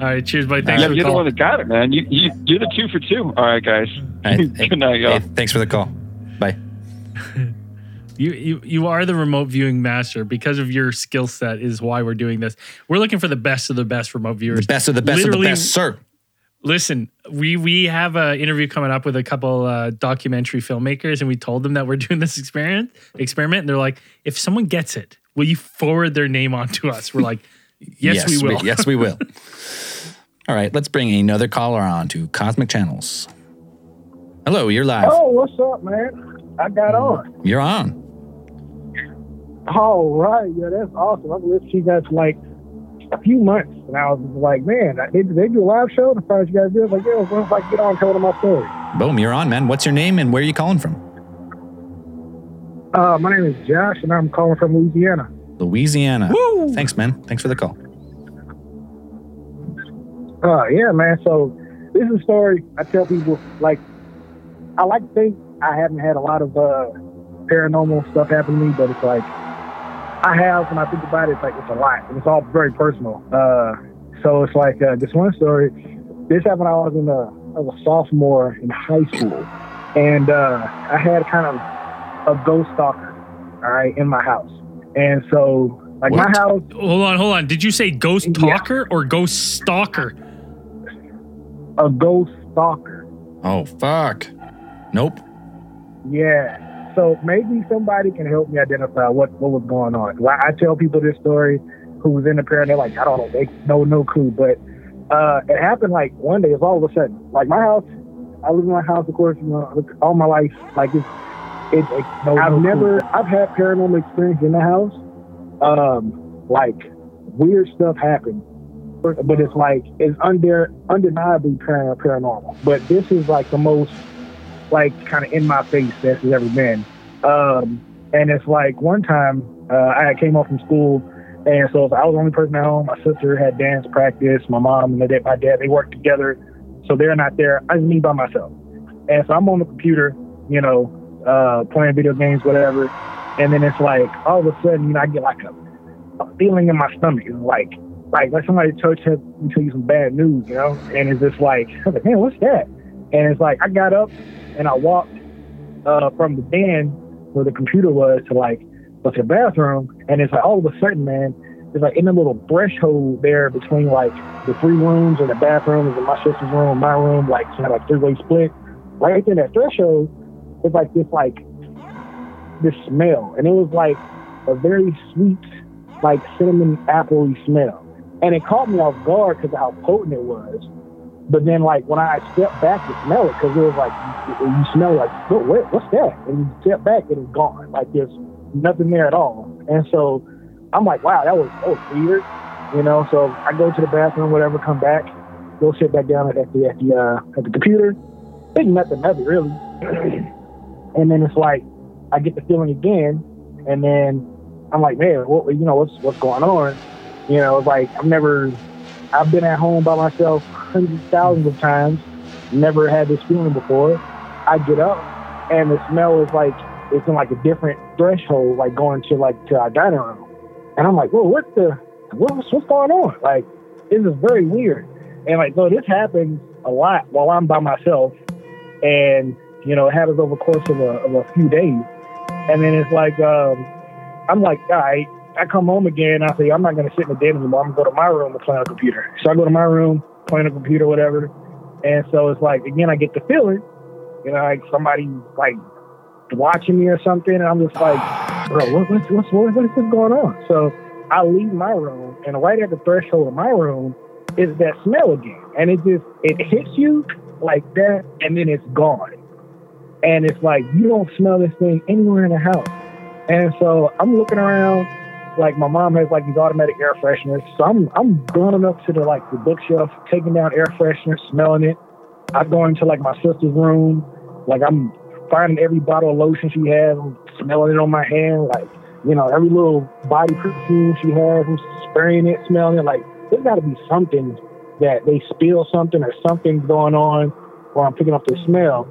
Speaker 2: right. Cheers, buddy. Thanks
Speaker 5: yeah,
Speaker 2: for the
Speaker 5: you're the
Speaker 2: call.
Speaker 5: one that got it, man. You, you, you're the two for two. All right, guys.
Speaker 1: All right. Hey,
Speaker 5: Good night, y'all.
Speaker 1: hey, thanks for the call. Bye.
Speaker 2: You, you you are the remote viewing master because of your skill set is why we're doing this. We're looking for the best of the best remote viewers.
Speaker 1: The best of the best of the best, sir.
Speaker 2: Listen, we we have an interview coming up with a couple uh, documentary filmmakers, and we told them that we're doing this experiment. Experiment, and they're like, if someone gets it, will you forward their name on to us? We're like, yes, we will.
Speaker 1: yes, we will. All right, let's bring another caller on to Cosmic Channels. Hello, you're live.
Speaker 6: Oh, what's up, man? I got on.
Speaker 1: You're on.
Speaker 6: All right, yeah, that's awesome. I've listened to you guys for like a few months, and I was like, man, they, they do a live show. The first you guys do, I was like, yeah, what if I get on and tell them my story?
Speaker 1: Boom, you're on, man. What's your name and where are you calling from?
Speaker 6: Uh, my name is Josh, and I'm calling from Louisiana.
Speaker 1: Louisiana. Woo! Thanks, man. Thanks for the call.
Speaker 6: Uh, yeah, man. So this is a story I tell people. Like, I like to think I haven't had a lot of uh, paranormal stuff happen to me, but it's like I have. When I think about it, it's like it's a lot, and it's all very personal. Uh, so it's like uh, this one story. This happened when I was in a, I was a sophomore in high school, and uh, I had kind of a ghost stalker, all right, in my house, and so like my house.
Speaker 2: Hold on, hold on. Did you say ghost
Speaker 6: Yeah.
Speaker 2: or ghost stalker?
Speaker 6: a ghost stalker.
Speaker 1: Oh, fuck. Nope.
Speaker 6: Yeah. So maybe somebody can help me identify what, what was going on. Why I tell people this story who was in the prayer, and they're like, I don't know, they no no clue. But uh, it happened like one day. It's all of a sudden. Like my house, I live in my house, of course, you know, all my life. Like it's, it, it I've never, I've had paranormal experience in the house. Um, like weird stuff happened, but it's like it's under undeniably paranormal. But this is like the most like kind of in my face that has ever been. Um, and it's like one time uh, I came home from school, and so I was the only person at home. My sister had dance practice. My mom and my dad, they worked together, so they're not there. I was me by myself, and so I'm on the computer, you know, uh, playing video games, whatever. And then it's like all of a sudden, you know, I get like a, a feeling in my stomach. It's like like like somebody has me tell you some bad news, you know. And it's just like, I was like, man, what's that? And it's like I got up and I walked uh, from the den where the computer was to like the bathroom, and it's like all of a sudden, man, it's like in the little threshold there between like the three rooms and the bathrooms and my sister's room, my room, like kind of like three way split. Right in that threshold, it's like this like this smell, and it was like a very sweet, like cinnamon appley smell, and it caught me off guard because of how potent it was. But then, like when I stepped back to smell it, because it was like you, you smell like, what, what, what's that? And you step back, and it's gone. Like there's nothing there at all. And so I'm like, wow, that was that was weird, you know. So I go to the bathroom, whatever, come back, go sit back down at the at the uh, at the computer. Think nothing, nothing really. and then it's like I get the feeling again, and then I'm like, man, what you know, what's what's going on? You know, like I've never, I've been at home by myself hundreds, thousands of times, never had this feeling before. I get up, and the smell is like it's in like a different threshold, like going to like to our dining room, and I'm like, whoa, what the, what's what's going on? Like, this is very weird, and like, so this happens a lot while I'm by myself, and you know, it happens over the course of a, of a few days. And then it's like, um, I'm like, all right, I come home again. I say, I'm not going to sit in the den anymore. I'm going to go to my room and play on the computer. So I go to my room, play on the computer, whatever. And so it's like, again, I get the feeling, you know, like somebody like watching me or something. And I'm just like, bro, what, what's, what's, what, what is this going on? So I leave my room and right at the threshold of my room is that smell again. And it just, it hits you like that and then it's gone and it's like you don't smell this thing anywhere in the house. And so I'm looking around like my mom has like these automatic air fresheners. So I'm I'm going up to the like the bookshelf, taking down air freshener, smelling it. I go into like my sister's room, like I'm finding every bottle of lotion she has, I'm smelling it on my hand, like you know every little body perfume she has, I'm spraying it, smelling it. Like there's got to be something that they spill something or something's going on, or I'm picking up the smell.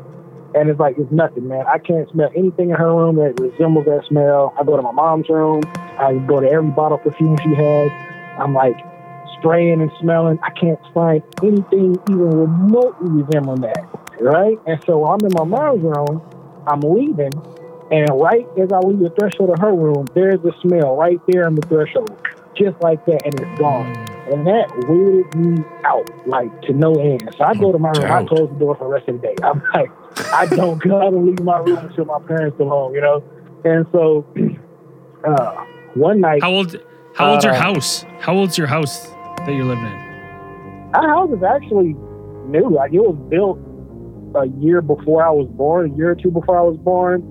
Speaker 6: And it's like it's nothing, man. I can't smell anything in her room that resembles that smell. I go to my mom's room. I go to every bottle of perfume she has. I'm like spraying and smelling. I can't find anything even remotely resembling that, right? And so I'm in my mom's room. I'm leaving, and right as I leave the threshold of her room, there's the smell right there on the threshold, just like that, and it's gone. And that weirded me out, like to no end. So I go to my room, I close the door for the rest of the day. I'm like, I don't go, I don't leave my room until my parents come home, you know? And so uh, one night,
Speaker 2: How old? How old's your
Speaker 6: Uh,
Speaker 2: house? How old's your house that you're living in?
Speaker 6: our house is actually new. Like it was built a year before I was born, a year or two before I was born.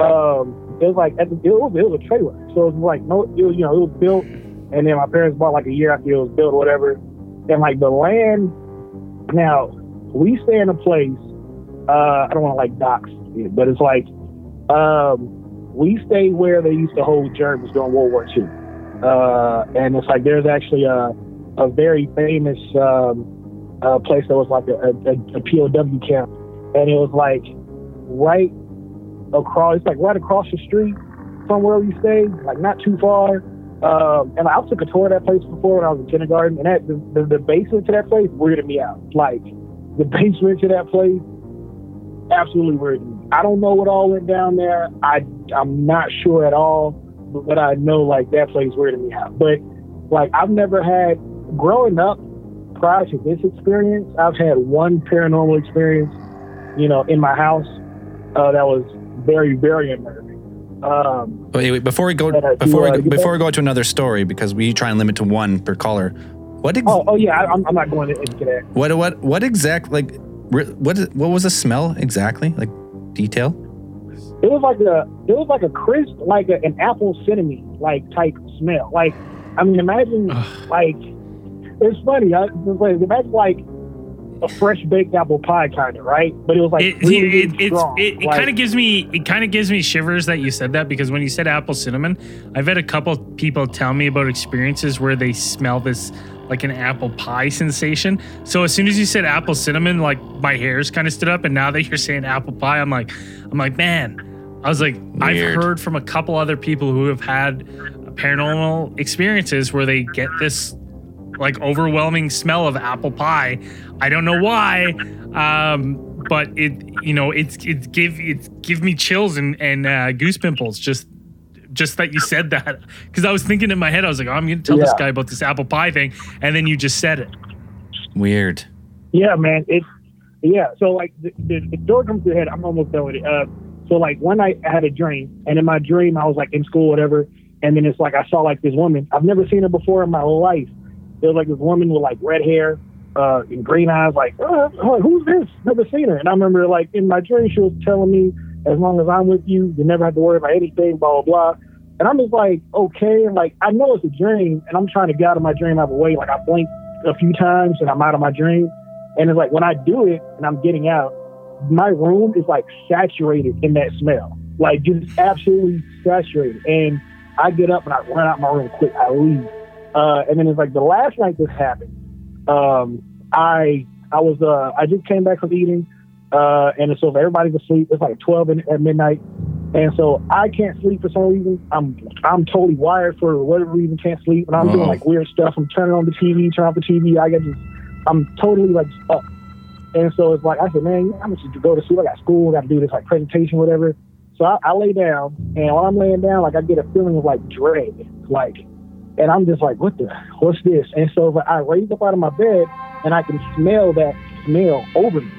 Speaker 6: Um, it was like at the, it was it was a trailer, so it was like no, it was, you know, it was built, and then my parents bought like a year after it was built, or whatever. And like the land, now we stay in a place. Uh, I don't want to like dox it, but it's like um, we stay where they used to hold Germans during World War II, uh, and it's like there's actually a a very famous um, uh, place that was like a, a, a POW camp, and it was like right across. It's like right across the street from where we stay, like not too far. Um, and I took a tour of that place before when I was in kindergarten, and that the, the, the basement to that place weirded me out. Like the basement to that place, absolutely weirded me. I don't know what all went down there. I I'm not sure at all, but I know like that place weirded me out. But like I've never had growing up prior to this experience, I've had one paranormal experience, you know, in my house uh, that was very, very unnerving. Um,
Speaker 1: Wait, wait, before we go,
Speaker 6: Uh,
Speaker 1: before
Speaker 6: you, uh,
Speaker 1: we,
Speaker 6: get
Speaker 1: before we go to another story, because we try and limit to one per caller. What ex-
Speaker 6: oh, oh yeah, I, I'm, I'm not going into that.
Speaker 1: what what what exact like what? what was the smell exactly like detail?
Speaker 6: It was like a, it was like a crisp, like a, an apple cinnamon like type smell. Like, I mean, imagine
Speaker 2: Ugh.
Speaker 6: like it's funny. I, it's like, imagine like a fresh baked apple pie kind of right, but it was like
Speaker 2: It,
Speaker 6: really,
Speaker 2: it,
Speaker 6: really
Speaker 2: it's
Speaker 6: strong.
Speaker 2: it, it
Speaker 6: Like,
Speaker 2: kind of gives me it kind of gives me shivers that you said that because when you said apple cinnamon, I've had a couple people tell me about experiences where they smell this like an apple pie sensation. So as soon as you said apple cinnamon, like my hairs kind of stood up, and now that you're saying apple pie, I'm like, I'm like, man. I was like,
Speaker 1: Weird.
Speaker 2: I've heard from a couple other people who have had paranormal experiences where they get this like overwhelming smell of apple pie. I don't know why, um, but it you know it's it's give it's give me chills and and uh, goose pimples just just that you said that because I was thinking in my head I was like oh, I'm gonna tell this guy about this apple pie thing and then you just said it.
Speaker 1: Weird.
Speaker 6: Yeah, man. It yeah. So like the, the, the door comes to the head. I'm almost done with it. Uh, so like one night I had a dream, and in my dream I was like in school, whatever. And then it's like I saw like this woman. I've never seen her before in my life. It was like this woman with like red hair, uh, and green eyes. Like, uh, who's this? Never seen her. And I remember like in my dream she was telling me, as long as I'm with you, you never have to worry about anything. Blah blah blah. And I'm just like, okay, and like I know it's a dream, and I'm trying to get out of my dream out of the way. Like I blink a few times, and I'm out of my dream. And it's like when I do it and I'm getting out, my room is like saturated in that smell, like just absolutely saturated. And I get up and I run out my room quick. I leave, uh, and then it's like the last night this happened. Um, I I was uh, I just came back from eating, uh, and so everybody's asleep. It's like twelve in, at midnight, and so I can't sleep for some reason. I'm I'm totally wired for whatever reason can't sleep, and I'm doing like weird stuff. I'm turning on the TV, turning off the TV. I get just I'm totally like up. And so it's like I said, man, I'm just going to go to sleep. I got school, I got to do this like presentation, whatever. So I, I lay down, and while I'm laying down, like I get a feeling of like dread, like, and I'm just like, what the, what's this? And so I raise up out of my bed, and I can smell that smell over me.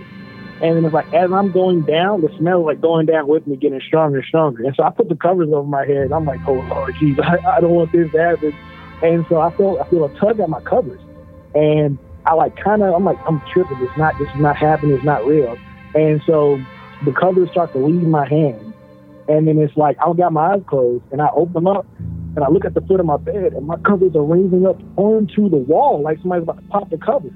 Speaker 6: And then it's like as I'm going down, the smell is like going down with me, getting stronger and stronger. And so I put the covers over my head. I'm like, oh Lord, jeez, I, I don't want this to happen. And so I feel I feel a tug at my covers, and I like kind of I'm like I'm tripping. It's not this is not happening. It's not real. And so the covers start to leave my hand, and then it's like I don't got my eyes closed, and I open them up, and I look at the foot of my bed, and my covers are raising up onto the wall like somebody's about to pop the covers.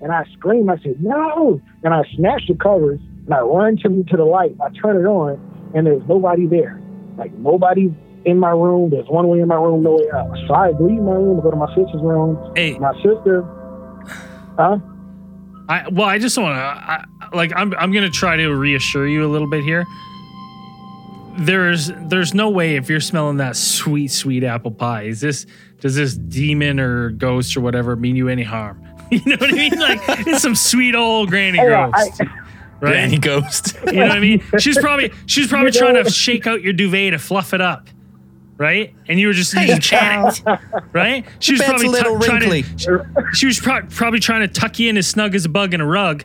Speaker 6: And I scream, I say, no! And I snatch the covers, and I run to, to the light. I turn it on, and there's nobody there. Like, nobody in my room. There's one way in my room, no way out. So I leave my room go to my sister's room.
Speaker 2: Hey,
Speaker 6: My sister, huh?
Speaker 2: I well, I just want to like I'm I'm gonna try to reassure you a little bit here. There's there's no way if you're smelling that sweet sweet apple pie, is this does this demon or ghost or whatever mean you any harm? You know what I mean? Like it's some sweet old granny
Speaker 6: Oh, yeah,
Speaker 2: ghost,
Speaker 6: I-
Speaker 2: right?
Speaker 1: Granny ghost.
Speaker 2: You know what I mean? She's probably she's probably
Speaker 6: You
Speaker 2: trying
Speaker 6: know-
Speaker 2: to shake out your duvet to fluff it up, right? And you were just you panicked, right? She was probably
Speaker 1: a little
Speaker 2: tu- trying to-
Speaker 1: wrinkly.
Speaker 2: she was pro- probably trying to tuck you in as snug as a bug in a rug,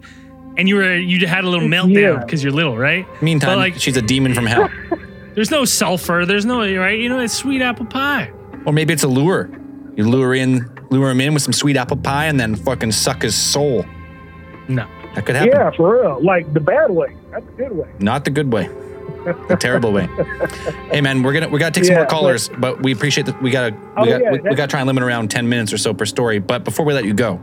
Speaker 2: and you were you had a little meltdown because you're little, right?
Speaker 1: Meantime,
Speaker 2: But, like-
Speaker 1: she's a demon from hell.
Speaker 2: There's no sulfur. There's no right. You know, it's sweet apple pie.
Speaker 1: Or maybe it's a lure. You lure in, lure him in with some sweet apple pie, and then fucking suck his soul.
Speaker 2: No,
Speaker 1: That could happen.
Speaker 6: yeah, for real. Like the bad way. That's the good way.
Speaker 1: Not the good way. The terrible way. Hey man, we're gonna we gotta take some
Speaker 6: Yeah,
Speaker 1: more callers, but we appreciate that we gotta we
Speaker 6: Oh,
Speaker 1: got
Speaker 6: yeah,
Speaker 1: we, we gotta try and limit around ten minutes or so per story. But before we let you go,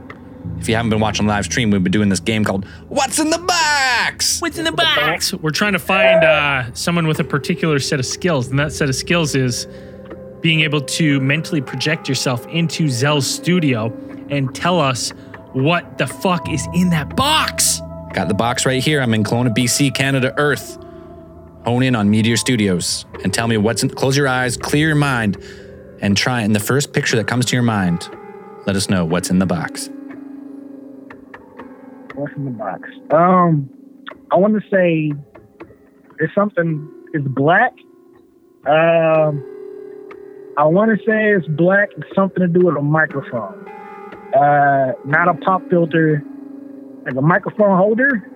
Speaker 1: if you haven't been watching live stream, we've been doing this game called What's in the Box?
Speaker 2: what's in the box? We're trying to find uh, someone with a particular set of skills, and that set of skills is being able to mentally project yourself into Zell's studio and tell us what the fuck is in that box.
Speaker 1: Got the box right here. I'm in Kelowna, BC, Canada, Earth. Hone in on Meteor Studios and tell me what's in. Close your eyes, clear your mind, and try. And the first picture that comes to your mind, let us know what's in the box.
Speaker 6: What's in the box? Um, I want to say it's something. It's black. Um, I want to say it's black. It's something to do with a microphone. Uh, not a pop filter, like a microphone holder.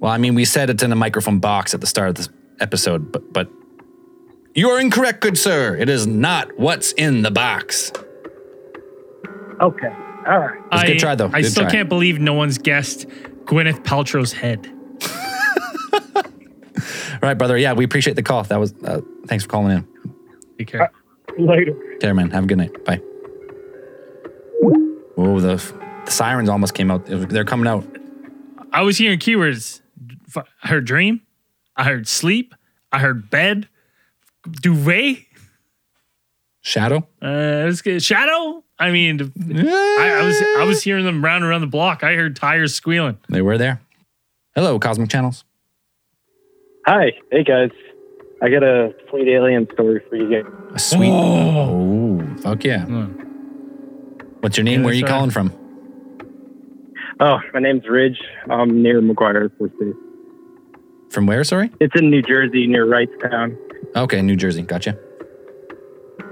Speaker 1: Well, I mean, we said it's in a microphone box at the start of this episode, but but you are incorrect, good sir. It is not what's in the box.
Speaker 6: Okay. All right.
Speaker 1: was a good try, though.
Speaker 2: I
Speaker 1: Good
Speaker 2: still
Speaker 1: try.
Speaker 2: can't believe no one's guessed Gwyneth Paltrow's head.
Speaker 1: All right, brother. Yeah, we appreciate the call. That was uh, thanks for calling in.
Speaker 2: Take care.
Speaker 6: Later.
Speaker 1: Care, man. Have a good night. Bye. Oh, the the sirens almost came out. They're coming out.
Speaker 2: I was hearing keywords. F- I heard dream. I heard sleep. I heard bed. Duvet.
Speaker 1: Shadow.
Speaker 2: Uh, it was good. Shadow. I mean, I, I was I was hearing them round around the block. I heard tires squealing.
Speaker 1: They were there. Hello, Cosmic Channels.
Speaker 7: Hi, hey guys. I got a sweet alien story for you guys.
Speaker 1: A sweet. Oh, fuck yeah.
Speaker 2: Hmm.
Speaker 1: What's your name?
Speaker 2: Yeah,
Speaker 1: Where are you
Speaker 2: sorry.
Speaker 1: calling from?
Speaker 7: Oh, my name's Ridge. I'm near McGuire Air Force Base.
Speaker 1: From where? Sorry.
Speaker 7: It's in New Jersey, near Wrightstown.
Speaker 1: Okay, New Jersey. Gotcha.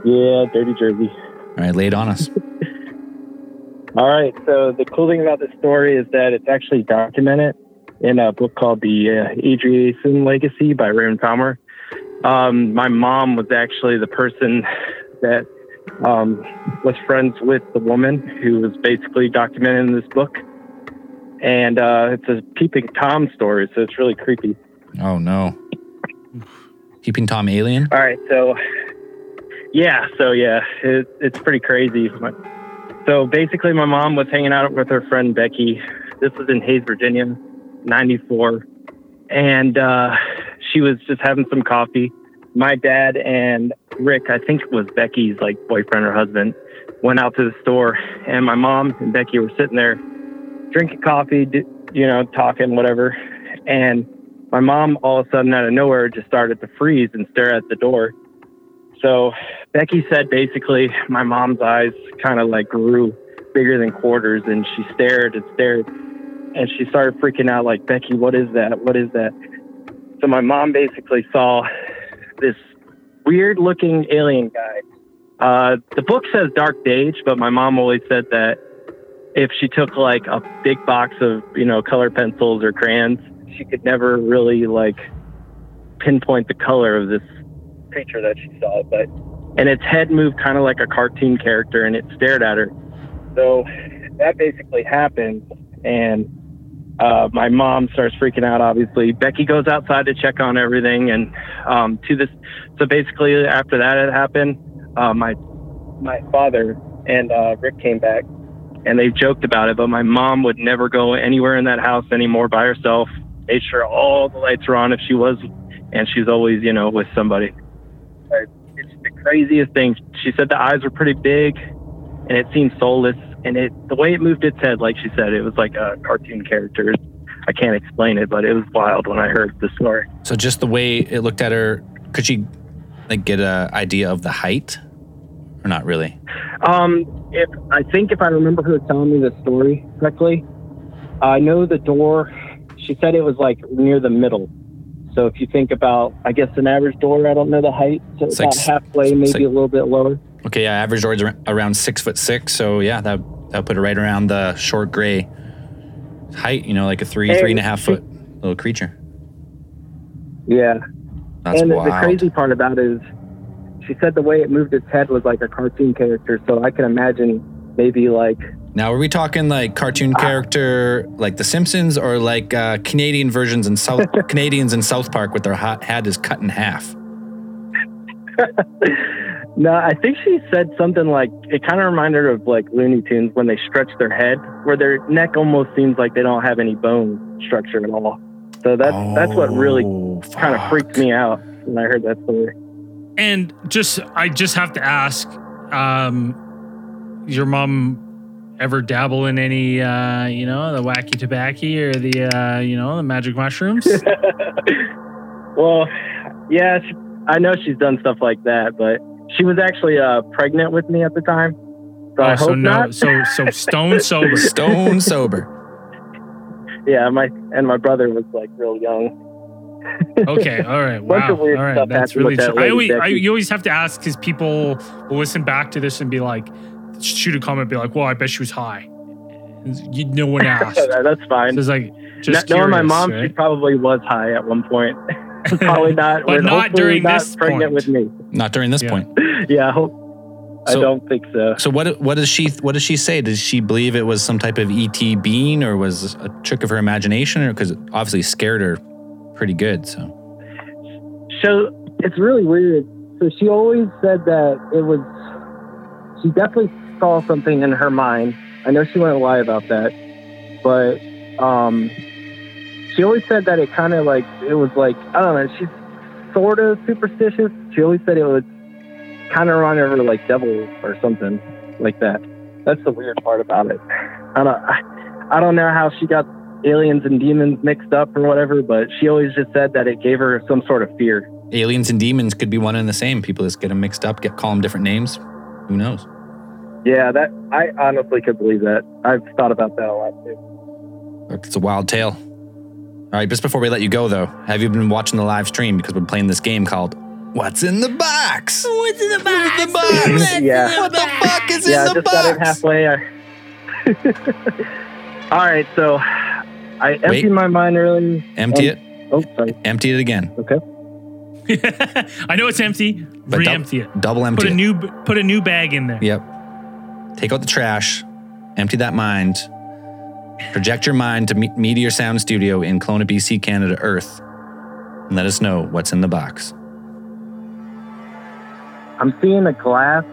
Speaker 7: Yeah, dirty Jersey.
Speaker 1: All right, lay it on us.
Speaker 7: All right. So the cool thing about this story is that it's actually documented in a book called The uh, Andreasson Legacy by Raymond Palmer. Um, my mom was actually the person that um, was friends with the woman who was basically documented in this book. And uh, it's a peeping Tom story, so it's really creepy.
Speaker 1: Oh no. Peeping Tom alien.
Speaker 7: All right, so yeah, so yeah, it, it's pretty crazy. So basically, my mom was hanging out with her friend Becky. This was in Hayes, Virginia, '94, and uh, she was just having some coffee. My dad and Rick, I think it was Becky's like boyfriend or husband, went out to the store, and my mom and Becky were sitting there drinking coffee, you know, talking whatever, and my mom all of a sudden out of nowhere just started to freeze and stare at the door. So Becky said basically my mom's eyes kind of like grew bigger than quarters and she stared and stared and she started freaking out like Becky, what is that? What is that? So my mom basically saw this weird looking alien guy. Uh, the book says dark Dage, but my mom always said that if she took like a big box of, you know, color pencils or crayons, she could never really like pinpoint the color of this creature that she saw. But and its head moved kind of like a cartoon character and it stared at her. So that basically happened and uh, my mom starts freaking out. Obviously, Becky goes outside to check on everything, and um, to this. So basically, after that had happened, uh, my my father and uh, Rick came back, and they joked about it. But my mom would never go anywhere in that house anymore by herself. Made sure all the lights were on if she was, and she's always, you know, with somebody. But It's the craziest thing. She said the eyes were pretty big, and it seemed soulless. And it, the way it moved its head, like she said, it was like a cartoon character. I can't explain it, but it was wild when I heard the story.
Speaker 1: So just the way it looked at her, could she like get a idea of the height, or not really?
Speaker 7: Um, if I think if I remember her telling me the story correctly, I know the door. She said it was like near the middle. So if you think about, I guess an average door, I don't know the height, so
Speaker 1: It's
Speaker 7: about
Speaker 1: like
Speaker 7: halfway, maybe a little bit lower.
Speaker 1: Okay, yeah, average door's ar- around six foot six. So yeah, that that put it right around the short gray height. You know, like a three,
Speaker 7: Hey,
Speaker 1: three and a half foot little creature.
Speaker 7: Yeah,
Speaker 1: That's
Speaker 7: and
Speaker 1: wild.
Speaker 7: the crazy part about it is, she said the way it moved its head was like a cartoon character. So I can imagine maybe like
Speaker 1: Now, are we talking like cartoon
Speaker 7: Ah.
Speaker 1: character, like The Simpsons, or like uh, Canadian versions in South Canadians in South Park with their ha- head is cut in half?
Speaker 7: No, I think she said something like it kind of reminded her of like Looney Tunes when they stretch their head, where their neck almost seems like they don't have any bone structure at all. So that's that's what really
Speaker 1: Oh,
Speaker 7: kind of freaked me out when I heard that story.
Speaker 2: And just, I just have to ask, um, your mom ever dabble in any, uh, you know, the wacky tobacco or the, uh, you know, the magic mushrooms?
Speaker 7: well, yeah, she, I know she's done stuff like that, but she was actually uh, pregnant with me at the time. So I
Speaker 2: oh,
Speaker 7: hope
Speaker 2: so no,
Speaker 7: not.
Speaker 2: so so stone sober.
Speaker 1: Stone sober.
Speaker 7: yeah, my and my brother was like real young.
Speaker 2: Okay, all right,
Speaker 7: Bunch
Speaker 2: wow, all right, that's really.
Speaker 7: with that
Speaker 2: Tr- I always, I, you always have to ask because people will listen back to this and be like, shoot a comment, be like, "Well, I bet she was high." You, no one asked. so
Speaker 7: that's fine.
Speaker 2: it's like just
Speaker 7: Kn- knowing my mom,
Speaker 2: right?
Speaker 7: she probably was high at one point. probably not,
Speaker 2: But not during
Speaker 7: not
Speaker 2: this
Speaker 7: pregnant
Speaker 2: point.
Speaker 7: with me.
Speaker 1: Not during this
Speaker 2: Yeah.
Speaker 1: point.
Speaker 7: Yeah, I hope. I don't think so.
Speaker 1: So what? What does she? What does she say? Does she believe it was some type of ET being, or was a trick of her imagination, or because it obviously scared her pretty good? So
Speaker 7: So it's really weird. So she always said that it was. She definitely saw something in her mind. I know she wouldn't lie about that, but um, she always said that it kind of like it was like I don't know. She's sort of superstitious. She always said it was kind of run over like devil or something like that. That's the weird part about it. I don't. I, I don't know how she got aliens and demons mixed up or whatever, but she always just said that it gave her some sort of fear.
Speaker 1: aliens and demons could be one and the same. People just get them mixed up, get call them different names. Who knows?
Speaker 7: Yeah, that I honestly could believe that. I've thought about that a lot too.
Speaker 1: It's a wild tale. All right, just before we let you go, though, have you been watching the live stream because we're playing this game called "What's in the Box"? What's in the box? the box?
Speaker 7: Yeah.
Speaker 1: What the fuck is
Speaker 7: yeah, I
Speaker 1: in the
Speaker 7: just got in
Speaker 1: box?
Speaker 7: halfway. I... All right, so I emptied
Speaker 1: Wait.
Speaker 7: my mind early.
Speaker 1: Empty
Speaker 7: and-
Speaker 1: it.
Speaker 7: Oh, sorry.
Speaker 1: Empty it again.
Speaker 7: Okay.
Speaker 2: I know it's empty.
Speaker 1: But
Speaker 2: Re-empty it.
Speaker 1: Double empty
Speaker 2: Put a
Speaker 1: it.
Speaker 2: new put a new bag in there.
Speaker 1: Yep. Take out the trash. Empty that mind. Project your mind to Me- Meteor Sound Studio in Kelowna, BC, Canada, Earth, and let us know what's in the box.
Speaker 7: I'm seeing a glass,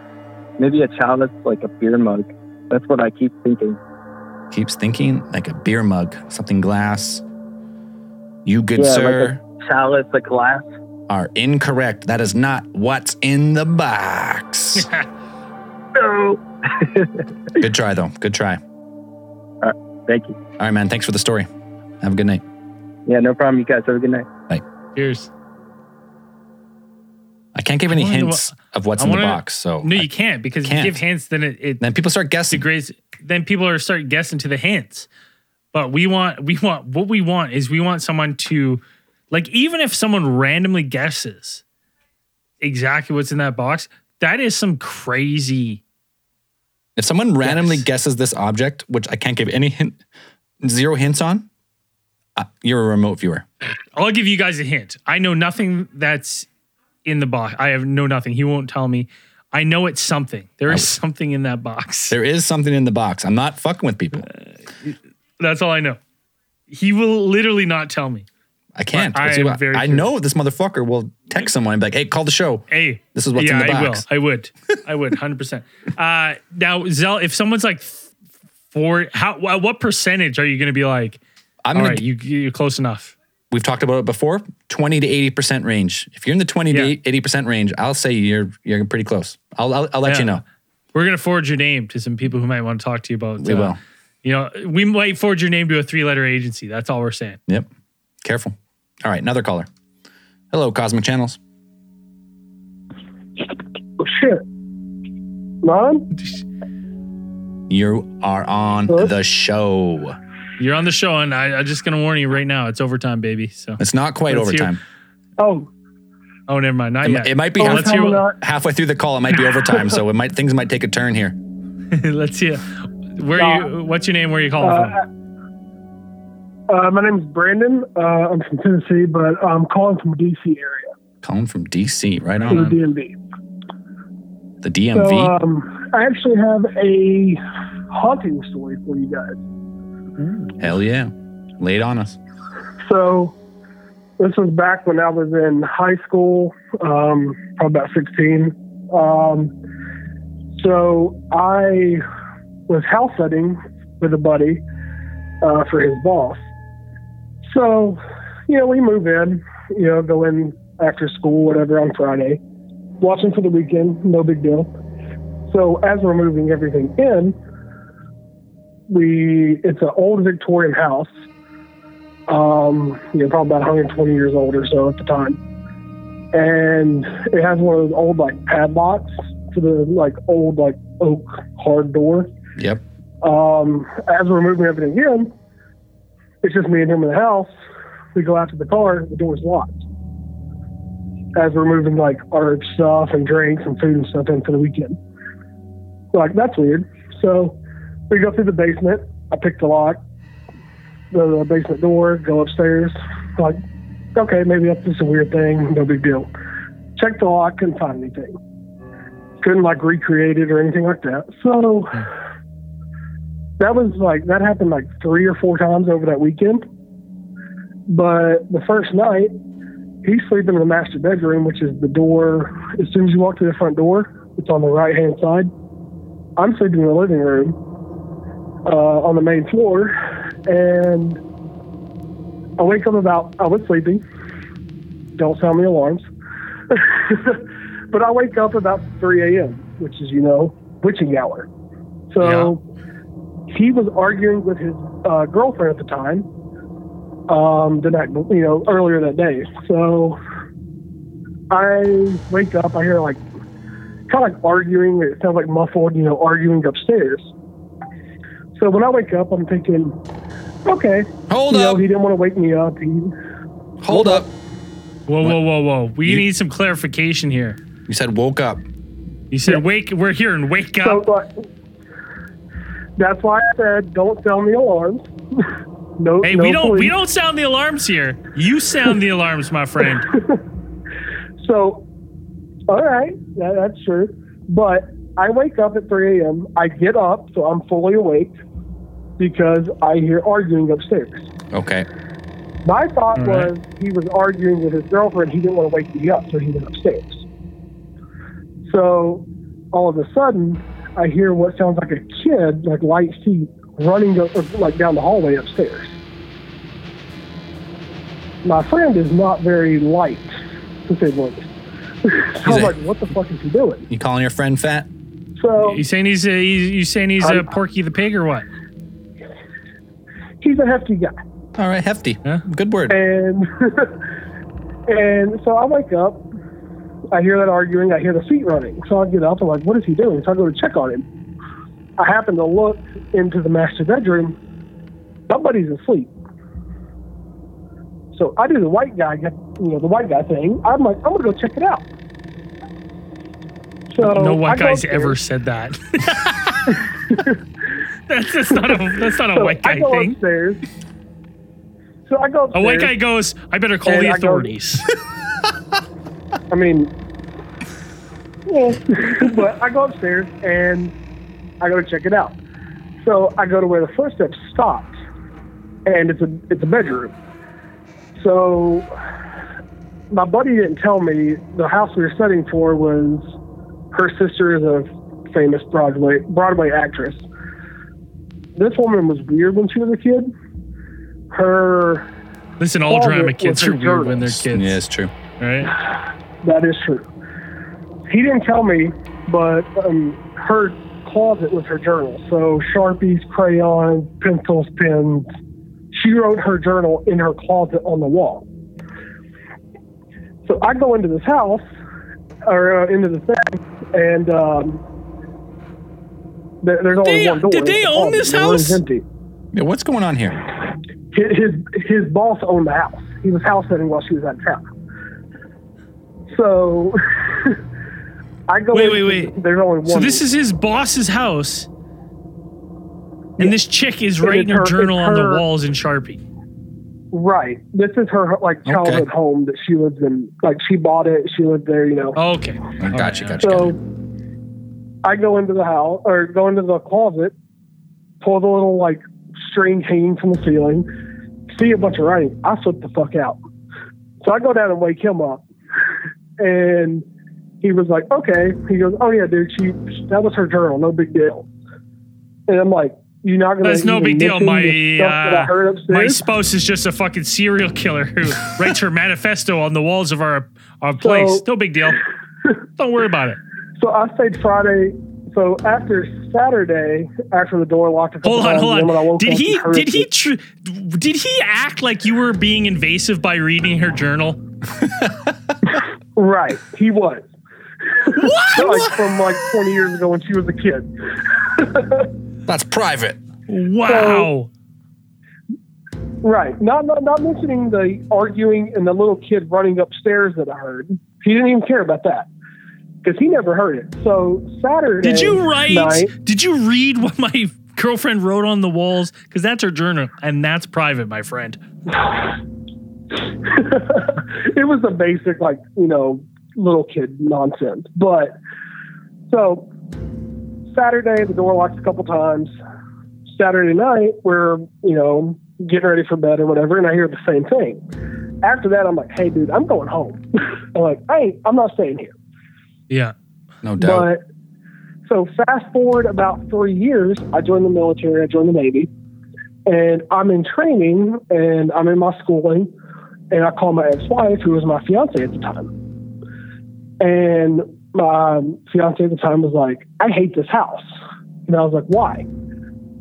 Speaker 7: maybe a chalice, like a beer mug. That's what I keep thinking.
Speaker 1: Keeps thinking like a beer mug, something glass. You, good
Speaker 7: Yeah, like
Speaker 1: sir,
Speaker 7: Chalice, a glass.
Speaker 1: are incorrect. That is not what's in the box.
Speaker 7: No.
Speaker 1: Good try, though. Good try.
Speaker 7: Thank you.
Speaker 1: All right, man. Thanks for the story. Have a good night.
Speaker 7: Yeah, no problem. You guys have a good night.
Speaker 2: Cheers.
Speaker 1: I can't give any
Speaker 2: I wanna
Speaker 1: hints of what's
Speaker 2: I
Speaker 1: in the
Speaker 2: wanna-
Speaker 1: box. So
Speaker 2: No,
Speaker 1: I-
Speaker 2: you can't because
Speaker 1: can't.
Speaker 2: you give hints, then it, it
Speaker 1: then people start guessing.
Speaker 2: degrades. Then people are start guessing to the hints. But we want we want what we want is we want someone to like even if someone randomly guesses exactly what's in that box, that is some crazy.
Speaker 1: If someone randomly
Speaker 2: Yes.
Speaker 1: guesses this object, which I can't give any hint, zero hints on, uh, you're a remote viewer.
Speaker 2: I'll give you guys a hint. I know nothing that's in the box. I have know nothing. He won't tell me. I know it's something. There is something in that box.
Speaker 1: There is something in the box. I'm not fucking with people.
Speaker 2: That's all I know. He will literally not tell me.
Speaker 1: I can't.
Speaker 2: I am
Speaker 1: I,
Speaker 2: very
Speaker 1: I know this motherfucker will text someone and be like, "Hey, call the show."
Speaker 2: Hey,
Speaker 1: This is what's
Speaker 2: yeah,
Speaker 1: in the box."
Speaker 2: I will. I would. I would. Hundred percent. Uh, now, Zell, if someone's like four, how what percentage are you going to be like?
Speaker 1: I'm
Speaker 2: All
Speaker 1: gonna.
Speaker 2: right, you you're close enough.
Speaker 1: we've talked about it before. Twenty to eighty percent range. If you're in the twenty
Speaker 2: Yeah.
Speaker 1: to eighty percent range, I'll say you're you're pretty close. I'll I'll, I'll let
Speaker 2: Yeah.
Speaker 1: you know.
Speaker 2: We're gonna forward your name to some people who might want to talk to you about.
Speaker 1: We
Speaker 2: uh,
Speaker 1: will.
Speaker 2: You know, we might forward your name to a three-letter agency. That's all we're saying.
Speaker 1: Yep. Careful. All right, another caller. Hello, Cosmic Channels.
Speaker 8: Oh, shit. Mom?
Speaker 1: You are on
Speaker 8: Hello?
Speaker 1: the show.
Speaker 2: You're on the show, and I, I'm just gonna warn you right now. It's overtime, baby. So,
Speaker 1: It's not quite
Speaker 2: Let's hear-
Speaker 1: overtime.
Speaker 8: Oh,
Speaker 2: oh, never mind. Not
Speaker 1: It,
Speaker 2: yet.
Speaker 1: it might be
Speaker 8: oh,
Speaker 1: half,
Speaker 2: let's hear
Speaker 8: coming
Speaker 2: what-
Speaker 8: up.
Speaker 1: halfway through the call. It might be overtime, so it might things might take a turn here.
Speaker 2: Let's see. Where
Speaker 8: Uh,
Speaker 2: you? What's your name? Where are you calling from?
Speaker 8: Uh, my name is Brandon. Uh, I'm from Tennessee, but I'm calling from the DC area,
Speaker 1: Calling from DC, right on.
Speaker 8: the DMV.
Speaker 1: The
Speaker 8: So
Speaker 1: DMV.
Speaker 8: um, I actually have a haunting story for you guys.
Speaker 1: Hell yeah. Lay it on us.
Speaker 8: So this was back when I was in high school, um, probably about 16. Um, so I was house sitting with a buddy uh, for his boss. So, you know, we move in, you know, go in after school, whatever, on Friday, watching for the weekend, no big deal. So as we're moving everything in, we it's an old Victorian house um, you know, probably about 120 years old or so at the time. And it has one of those old like padlocks for the like old like oak hard door.
Speaker 1: Yep.
Speaker 8: Um, as we're moving everything in, it's just me and him in the house. We go out to the car, the door's locked. As we're moving like our stuff and drinks and food and stuff in for the weekend. Like that's weird. So we go through the basement. I pick the lock, go to the basement door, go upstairs. Like, okay, maybe that's just a weird thing, no big deal. Check the lock, couldn't find anything. Couldn't like recreate it or anything like that. So that was like that happened like three or four times over that weekend. But the first night, he's sleeping in the master bedroom, which is the door. As soon as you walk to the front door, it's on the right hand side. I'm sleeping in the living room uh, on the main floor, and I wake up about. I was sleeping. Don't sound the alarms. but I wake up about 3 a.m., which is you know witching hour. So he was arguing with his uh, girlfriend at the time. Um, the night, you know, earlier that day. So I wake up. I hear like kind of like arguing. It sounds like muffled, you know, arguing upstairs. So when I wake up, I'm thinking, okay,
Speaker 1: Hold
Speaker 8: you know,
Speaker 1: up.
Speaker 8: he didn't want to wake me up. He,
Speaker 1: Hold up.
Speaker 2: Whoa, whoa, whoa, whoa! We
Speaker 1: You-
Speaker 2: need some clarification here.
Speaker 1: You said woke up.
Speaker 2: You said wake. We're here and wake
Speaker 8: so
Speaker 2: up.
Speaker 8: Like, that's why I said don't sound the alarms. no,
Speaker 2: Hey,
Speaker 8: no
Speaker 2: we don't we don't sound the alarms here. You sound the alarms, my friend.
Speaker 8: So, all right, that, that's true. But I wake up at 3 a.m. I get up, so I'm fully awake because I hear arguing upstairs.
Speaker 1: Okay.
Speaker 8: My thought
Speaker 2: All
Speaker 8: was
Speaker 2: right.
Speaker 8: he was arguing with his girlfriend. He didn't want to wake me up, so he went upstairs. So, all of a sudden, I hear what sounds like a kid, like light feet, running up, like down the hallway upstairs. My friend is not very light, to say the least. so I'm
Speaker 1: a-
Speaker 8: like, what the fuck is he doing?
Speaker 1: You calling your friend fat?
Speaker 8: So
Speaker 2: You saying he's a, he's, you saying he's a
Speaker 8: I'm-
Speaker 2: Porky the Pig or what?
Speaker 8: he's a hefty guy.
Speaker 1: All right, hefty.
Speaker 2: Huh?
Speaker 1: Good word.
Speaker 8: And and so I wake up, I hear that arguing, I hear the feet running. So I get up, I'm like, what is he doing? So I go to check on him. I happen to look into the master bedroom. Somebody's asleep. So I do the white guy, you know, the white guy thing. I'm like, I'm gonna go check it out. So
Speaker 2: no white guy's
Speaker 8: upstairs.
Speaker 2: ever said that. that's, that's not a that's not a
Speaker 8: So
Speaker 2: white
Speaker 8: I
Speaker 2: guy
Speaker 8: go
Speaker 2: thing.
Speaker 8: upstairs. So I go
Speaker 2: A white guy goes, I better call the
Speaker 8: I
Speaker 2: authorities.
Speaker 8: I mean, yeah. but I go upstairs and I go to check it out. So I go to where the footsteps stopped. and it's a it's a bedroom. So my buddy didn't tell me the house we were studying for was her sister is a famous Broadway Broadway actress. This woman was weird when she was a kid. Her
Speaker 2: Listen, all
Speaker 8: Closet
Speaker 2: drama kids are weird when they're kids.
Speaker 1: Yeah, it's true.
Speaker 2: Right?
Speaker 8: that is true. He didn't tell me, but um, her closet was her journal. So sharpies, crayons, pencils, pens. She wrote her journal in her closet on the wall. So I go into this house, or uh, into the thing, and um, there, there's only
Speaker 2: They-
Speaker 8: one door.
Speaker 2: did they own this
Speaker 8: The
Speaker 2: house?
Speaker 8: Empty.
Speaker 1: Yeah, what's going on here?
Speaker 8: His, his his boss owned the house. He was house sitting while she was out of town. So I go.
Speaker 2: Wait,
Speaker 8: in-
Speaker 2: wait, wait.
Speaker 8: There's only one.
Speaker 2: So this is his boss's house, and this chick is writing her
Speaker 8: it's her-
Speaker 2: journal
Speaker 8: it's
Speaker 2: on the walls in Sharpie.
Speaker 8: right. This is her like childhood home that she lives in. Like she bought it. She lived there. You know.
Speaker 2: Okay.
Speaker 1: Oh, gotcha, gotcha.
Speaker 8: So I go into the house or go into the closet, pull the little like string hanging from the ceiling, see a bunch of writing. I flip the fuck out. So I go down and wake him up, and he was like, "Okay." He goes, "Oh yeah, dude. She that was her journal. No big deal." And I'm like, "You're not gonna."
Speaker 2: That's no big deal. My
Speaker 8: the stuff that I
Speaker 2: uh, my spouse is just a fucking serial killer who writes her manifesto on the walls of our our place.
Speaker 8: So-
Speaker 2: no big deal. Don't worry about it.
Speaker 8: So I stayed Friday. So after Saturday, after the door locked a
Speaker 2: Hold on, hold
Speaker 8: and then I
Speaker 2: on. Did he did he tr- did he act like you were being invasive by reading her journal?
Speaker 8: Right, he was.
Speaker 2: What?
Speaker 8: like from like 20 years ago when she was a kid.
Speaker 1: That's private.
Speaker 2: Wow.
Speaker 8: Right. Not, not not mentioning the arguing and the little kid running upstairs that I heard. He didn't even care about that because he never heard it. So Saturday.
Speaker 2: Did you write?
Speaker 8: Night,
Speaker 2: Did you read what my girlfriend wrote on the walls? Because that's her journal, and that's private, my friend.
Speaker 8: it was the basic like you know little kid nonsense. But so Saturday the door locks a couple times. Saturday night we're you know getting ready for bed or whatever, and I hear the same thing. After that, I'm like, "Hey, dude, I'm going home." I'm like, "I ain't, I'm not staying here."
Speaker 2: Yeah.
Speaker 1: No doubt.
Speaker 8: But so fast forward about three years, I joined the military, I joined the Navy, and I'm in training and I'm in my schooling, and I called my ex-wife, who was my fiance at the time, and my fiance at the time was like, "I hate this house," and I was like, "Why?"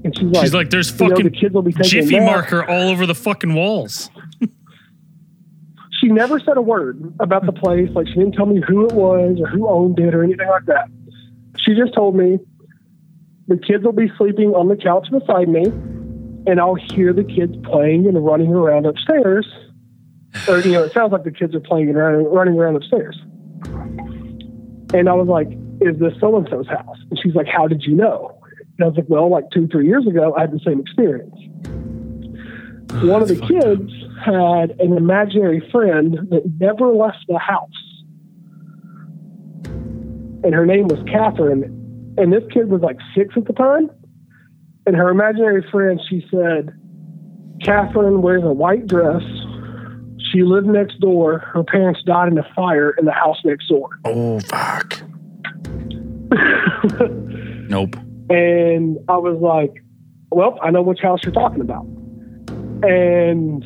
Speaker 8: And she's like,
Speaker 2: She's like, there's
Speaker 8: you know,
Speaker 2: fucking
Speaker 8: the kids will be
Speaker 2: Jiffy marker all over the fucking walls.
Speaker 8: She never said a word about the place. Like she didn't tell me who it was or who owned it or anything like that. She just told me the kids will be sleeping on the couch beside me, and I'll hear the kids playing and running around upstairs. Or you know, it sounds like the kids are playing and running, running around upstairs. And I was like, "Is this so and so's house?" And she's like, "How did you know?" And I was like, "Well, like two, three years ago, I had the same experience." One of the kids had an imaginary friend that never left the house. And her name was Catherine. And this kid was like six at the time. And her imaginary friend, she said, Catherine wears a white dress. She lived next door. Her parents died in a fire in the house next door.
Speaker 1: oh fuck. nope.
Speaker 8: And I was like, well, I know which house you're talking about. And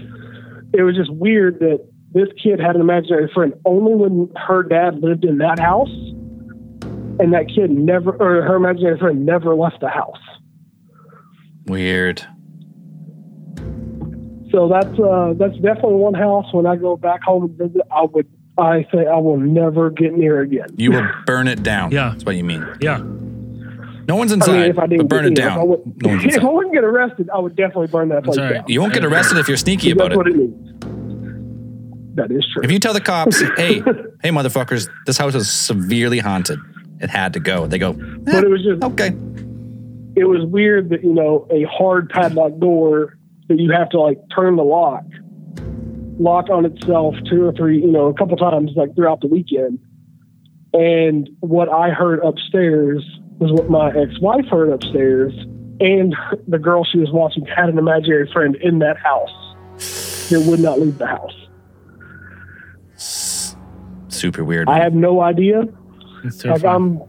Speaker 8: it was just weird that this kid had an imaginary friend only when her dad lived in that house. And that kid never, or her imaginary friend never left the house.
Speaker 1: Weird.
Speaker 8: So that's uh, that's definitely one house. When I go back home and visit, I would I say I will never get near again.
Speaker 1: You will burn it down.
Speaker 2: Yeah.
Speaker 1: That's what you mean.
Speaker 2: Yeah.
Speaker 1: No one's
Speaker 8: I
Speaker 1: inside,
Speaker 8: mean, if I didn't
Speaker 1: but burn it
Speaker 8: you know, if I
Speaker 1: down.
Speaker 8: would-
Speaker 1: No one's
Speaker 8: if I
Speaker 1: inside.
Speaker 8: wouldn't get arrested, I would definitely burn that place
Speaker 2: all right.
Speaker 8: down.
Speaker 1: You won't get arrested if you're sneaky
Speaker 8: That's
Speaker 1: about it.
Speaker 8: what it means. That is true.
Speaker 1: If you tell the cops, hey, hey, motherfuckers, this house is severely haunted. It had to go. They go,
Speaker 8: but it was just
Speaker 1: okay.
Speaker 8: it was weird that you know a hard padlock door that you have to like turn the lock lock on itself two or three you know a couple times like throughout the weekend and what i heard upstairs was what my ex-wife heard upstairs and the girl she was watching had an imaginary friend in that house that would not leave the house.
Speaker 1: Super weird.
Speaker 8: I have no idea.
Speaker 2: It's
Speaker 8: Like
Speaker 2: terrifying.
Speaker 8: I'm,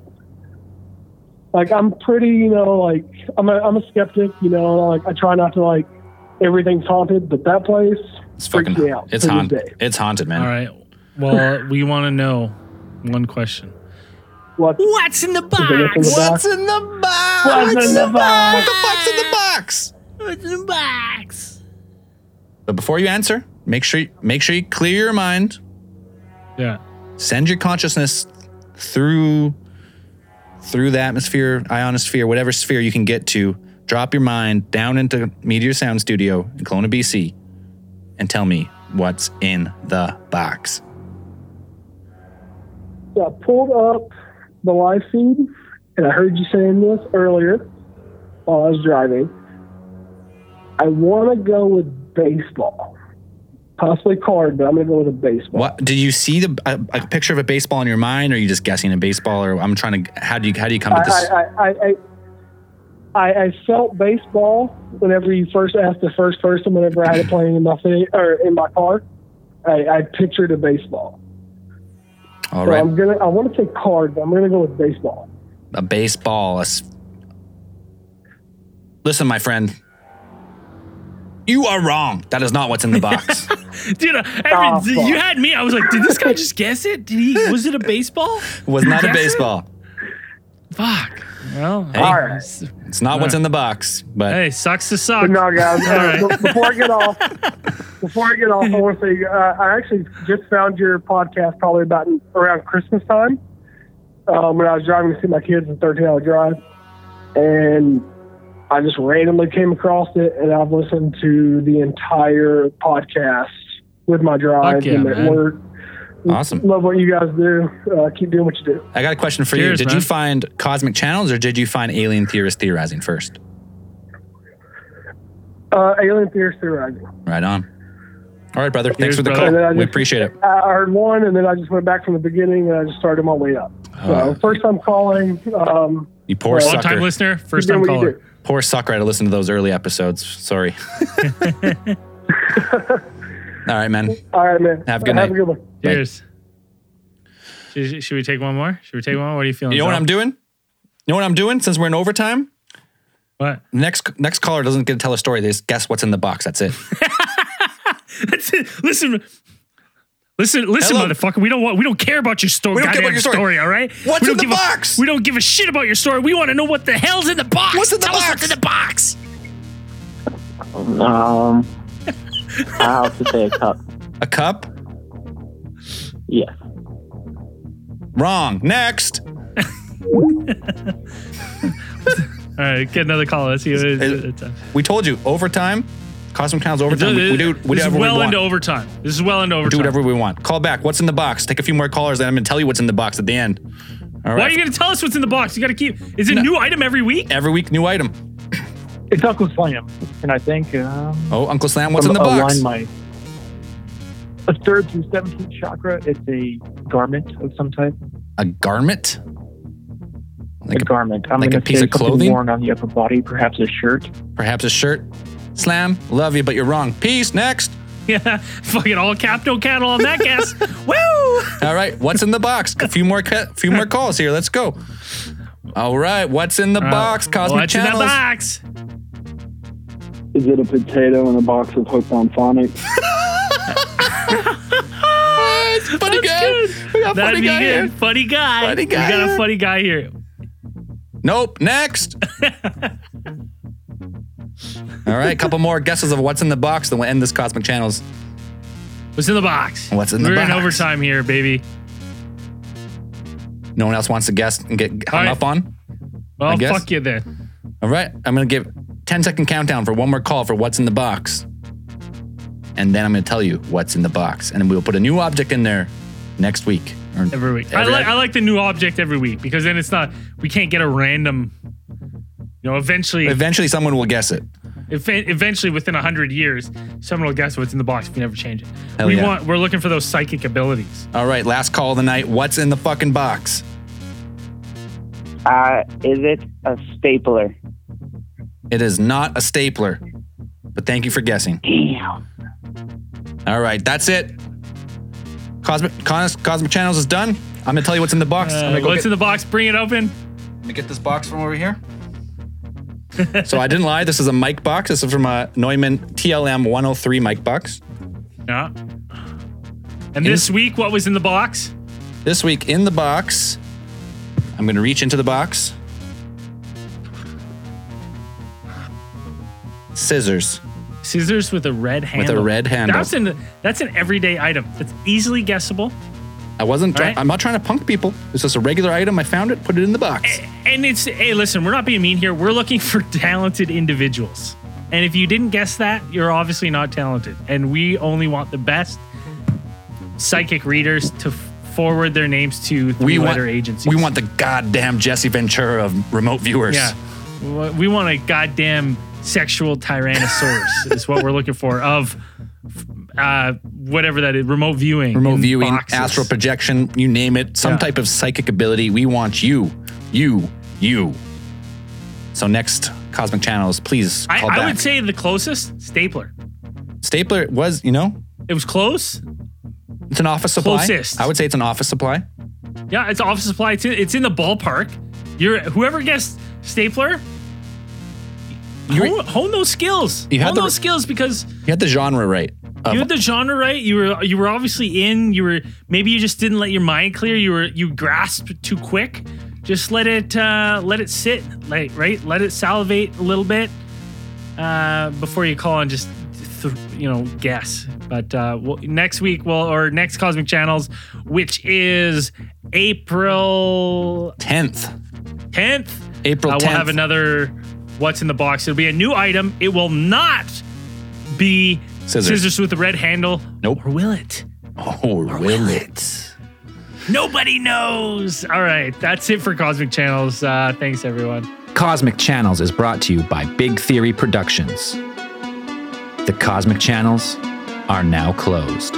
Speaker 8: like I'm pretty, you know, like I'm a I'm a skeptic. You know, like I try not to like everything's haunted, but that place
Speaker 1: it's
Speaker 8: freaks
Speaker 1: fucking.
Speaker 8: me out.
Speaker 1: It's haunted. It's haunted, man.
Speaker 2: All right. Well, we want to know one question.
Speaker 8: What?
Speaker 2: What's in the
Speaker 8: Is there what's in the box?
Speaker 1: What's in the box?
Speaker 8: What's in the box?
Speaker 1: What the fuck's in the box?
Speaker 2: What's in the box?
Speaker 1: But before you answer, make sure you, make sure you clear your mind.
Speaker 2: Yeah.
Speaker 1: Send your consciousness through through the atmosphere, ionosphere, whatever sphere you can get to. Drop your mind down into Meteor Sound Studio in Kelowna, BC, and tell me what's in the box.
Speaker 8: So I pulled up the live feed, and I heard you saying this earlier while I was driving. I want to go with baseball, possibly card, but I'm going to go with a baseball.
Speaker 1: What did you see the a, a picture of a baseball in your mind, or are you just guessing a baseball? Or I'm trying to how do you how do you come to this?
Speaker 8: I, I, I, I, I felt baseball whenever you first asked the first person. Whenever I had it playing in my fa- or in my car, I, I pictured a baseball.
Speaker 1: All
Speaker 8: so
Speaker 1: right,
Speaker 8: I'm gonna. I want to say card, but I'm gonna go with baseball.
Speaker 1: a baseball. a s- Listen, my friend. You are wrong. That is not what's in the box.
Speaker 2: Dude, uh, Evan,
Speaker 8: Oh,
Speaker 2: you had me. I was like, did this guy just guess it? Did he? Was it a baseball?
Speaker 1: It was not a
Speaker 2: Guess it?
Speaker 1: baseball.
Speaker 2: Fuck. Well,
Speaker 1: Hey.
Speaker 8: All right.
Speaker 1: It's not what's in the box, but
Speaker 2: Hey, sucks to suck.
Speaker 8: But no, guys.
Speaker 2: All
Speaker 8: uh,
Speaker 2: right.
Speaker 8: before I get off, before I get off, I want to say uh, I actually just found your podcast probably about around Christmas time um, when I was driving to see my kids in 13 hour drive, and I just randomly came across it, and I've listened to the entire podcast with my drive
Speaker 2: yeah,
Speaker 8: and at
Speaker 2: man.
Speaker 8: work.
Speaker 1: Awesome.
Speaker 8: Love what you guys do. Uh, keep doing what you do.
Speaker 1: I got a question for
Speaker 2: Cheers,
Speaker 1: you. Did
Speaker 2: man.
Speaker 1: you find cosmic channels or did you find alien theorists theorizing first?
Speaker 8: Uh, Alien Theory theorizing.
Speaker 1: Right on. All right, brother. Thanks
Speaker 2: Cheers,
Speaker 1: for the
Speaker 2: brother.
Speaker 8: And then
Speaker 1: call. We
Speaker 8: just-
Speaker 1: appreciate it.
Speaker 8: I I heard one, and then I just went back from the beginning, and I just started my way up. So
Speaker 1: Uh,
Speaker 8: first time calling. Um,
Speaker 1: you poor
Speaker 8: Well,
Speaker 2: Long time listener, first time
Speaker 8: doing
Speaker 2: caller.
Speaker 1: Poor sucker. I had to listen to those early episodes. Sorry. All right, man.
Speaker 8: All right, man.
Speaker 1: Have a good
Speaker 8: Have
Speaker 1: night.
Speaker 8: a good one.
Speaker 2: Cheers. Should, should we take one more? Should we take one? More? What are you feeling?
Speaker 1: You know what I'm doing? You know what I'm doing since we're in overtime?
Speaker 2: What?
Speaker 1: Next next caller doesn't get to tell a story. They just guess what's in the box. That's it.
Speaker 2: That's it. Listen. Listen, listen,
Speaker 1: Hello?
Speaker 2: motherfucker. We don't want. We don't care about your story.
Speaker 1: We don't care about your story.
Speaker 2: All right.
Speaker 1: What's
Speaker 2: we
Speaker 1: in
Speaker 2: don't
Speaker 1: the
Speaker 2: give a-
Speaker 1: box?
Speaker 2: we don't give a shit about your story. We want to know what the hell's in the box.
Speaker 1: What's in the
Speaker 2: Tell us
Speaker 1: box?
Speaker 2: what's in the box.
Speaker 9: Um, I have to say a cup.
Speaker 1: A cup?
Speaker 9: Yes.
Speaker 1: Wrong. Next.
Speaker 2: All right, get another call. Let's see. What it is.
Speaker 1: It-
Speaker 2: It's, uh,
Speaker 1: We told you overtime. Cosmic channels overtime. We, do we do
Speaker 2: this
Speaker 1: whatever
Speaker 2: is
Speaker 1: we
Speaker 2: well
Speaker 1: want.
Speaker 2: into overtime. This is well into
Speaker 1: We
Speaker 2: overtime.
Speaker 1: do whatever we want. Call back. What's in the box? Take a few more callers, then I'm gonna tell you what's in the box at the end. All right.
Speaker 2: Why are you going to tell us what's in the box? You got to keep. Is it a new item every week?
Speaker 1: Every week, new item.
Speaker 9: It's Uncle Slam, and I think um,
Speaker 1: Oh, Uncle Slam, what's in the
Speaker 9: align
Speaker 1: box?
Speaker 9: my a third through seventeenth chakra. It's a garment of some type.
Speaker 1: A garment? Like
Speaker 9: a,
Speaker 1: a,
Speaker 9: garment. I'm
Speaker 1: like a piece of clothing?
Speaker 9: worn on the upper body, perhaps a shirt.
Speaker 1: perhaps a shirt? Slam, love you, but you're wrong. Peace. Next.
Speaker 2: Yeah, fucking all cap, no cattle on that guess. Woo!
Speaker 1: All right. What's in the box? A few more, ca- few more calls here. Let's go. All right. What's in the uh, box? Cosmic
Speaker 2: What's in the box?
Speaker 10: Is it a potato in a box of hooked on phonics?
Speaker 1: It's funny
Speaker 2: That's
Speaker 1: guy.
Speaker 2: good.
Speaker 1: We got
Speaker 2: That'd
Speaker 1: funny
Speaker 2: be
Speaker 1: guy
Speaker 2: good.
Speaker 1: here.
Speaker 2: Funny guy.
Speaker 1: Funny
Speaker 2: We
Speaker 1: guy
Speaker 2: got a funny guy here.
Speaker 1: Nope. Next. All right. a Couple more guesses of what's in the box. Then we'll end this Cosmic Channels.
Speaker 2: What's in the box?
Speaker 1: What's in the box?
Speaker 2: We're
Speaker 1: box?
Speaker 2: in overtime here, baby.
Speaker 1: No one else wants to guess and get hung
Speaker 2: right.
Speaker 1: up on.
Speaker 2: Well, fuck you then.
Speaker 1: All right. I'm going to give 10 second countdown for one more call for what's in the box. And then I'm going to tell you what's in the box. And then we'll put a new object in there next week. Or
Speaker 2: Every week. I
Speaker 1: Every-
Speaker 2: like I like the new object every week because then it's not we can't get a random. You know, eventually,
Speaker 1: Eventually, someone will guess it.
Speaker 2: if, eventually within a hundred years, someone will guess what's in the box if you never change it.
Speaker 1: Hell
Speaker 2: we
Speaker 1: yeah.
Speaker 2: want we're looking for those psychic abilities.
Speaker 1: All right. Last call of the night. What's in the fucking box?
Speaker 9: Uh, is it a stapler?
Speaker 1: It is not a stapler. But thank you for guessing.
Speaker 4: Damn.
Speaker 1: All right, that's it. Cosmic Cos- Cosmic Channels is done. I'm gonna tell you what's in the box. I'm
Speaker 2: Uh,
Speaker 1: gonna go
Speaker 2: what's
Speaker 1: get,
Speaker 2: in the box? Bring it open.
Speaker 1: let me get this box from over here. so I didn't lie. This is a mic box. This is from a Neumann TLM 103 mic box.
Speaker 2: Yeah. And this week, what was in the box?
Speaker 1: This week in the box, I'm gonna reach into the box. Scissors.
Speaker 2: Scissors with a red handle.
Speaker 1: With a red handle.
Speaker 2: That's an that's an everyday item. That's easily guessable.
Speaker 1: I wasn't. Try-
Speaker 2: Right.
Speaker 1: I'm not trying to punk people. It's just a regular item. I found it. Put it in the box.
Speaker 2: And it's hey, listen, we're not being mean here. We're looking for talented individuals. And if you didn't guess that, you're obviously not talented. And we only want the best psychic readers to forward their names to
Speaker 1: we
Speaker 2: three-letter agencies.
Speaker 1: We want the goddamn Jesse Ventura of remote viewers.
Speaker 2: Yeah. We want a goddamn sexual tyrannosaurus is what we're looking for of uh whatever that is, remote viewing.
Speaker 1: Remote viewing,
Speaker 2: boxes.
Speaker 1: astral projection, you name it. Some
Speaker 2: Yeah.
Speaker 1: type of psychic ability. We want you, you, you. So next Cosmic Channels, please
Speaker 2: I, I would say the closest stapler.
Speaker 1: Stapler was, you know,
Speaker 2: It was close.
Speaker 1: it's an office supply.
Speaker 2: Closest.
Speaker 1: I would say it's an office supply.
Speaker 2: Yeah, it's office supply. It's in, it's in the ballpark. You're whoever guessed stapler. Hone, hone those skills.
Speaker 1: You had
Speaker 2: hone
Speaker 1: the-
Speaker 2: those skills because
Speaker 1: You had the genre right.
Speaker 2: You had the genre right. You were you were obviously in. You were maybe you just didn't let your mind clear. You were you grasped too quick. Just let it uh, let it sit. Like right, let it salivate a little bit uh, before you call and just th- you know guess. But uh, we'll, next week, well, or next Cosmic Channels, which is April
Speaker 1: 10th.
Speaker 2: 10th.
Speaker 1: April
Speaker 2: Uh, we'll have another what's in the box. It'll be a new item. It will not be
Speaker 1: Scissors.
Speaker 2: with a red handle.
Speaker 1: Nope.
Speaker 2: Or will it?
Speaker 1: Oh, will it?
Speaker 2: Nobody knows. All right. That's it for Cosmic Channels. Uh, thanks, everyone.
Speaker 1: Cosmic Channels is brought to you by Big Theory Productions. The Cosmic Channels are now closed.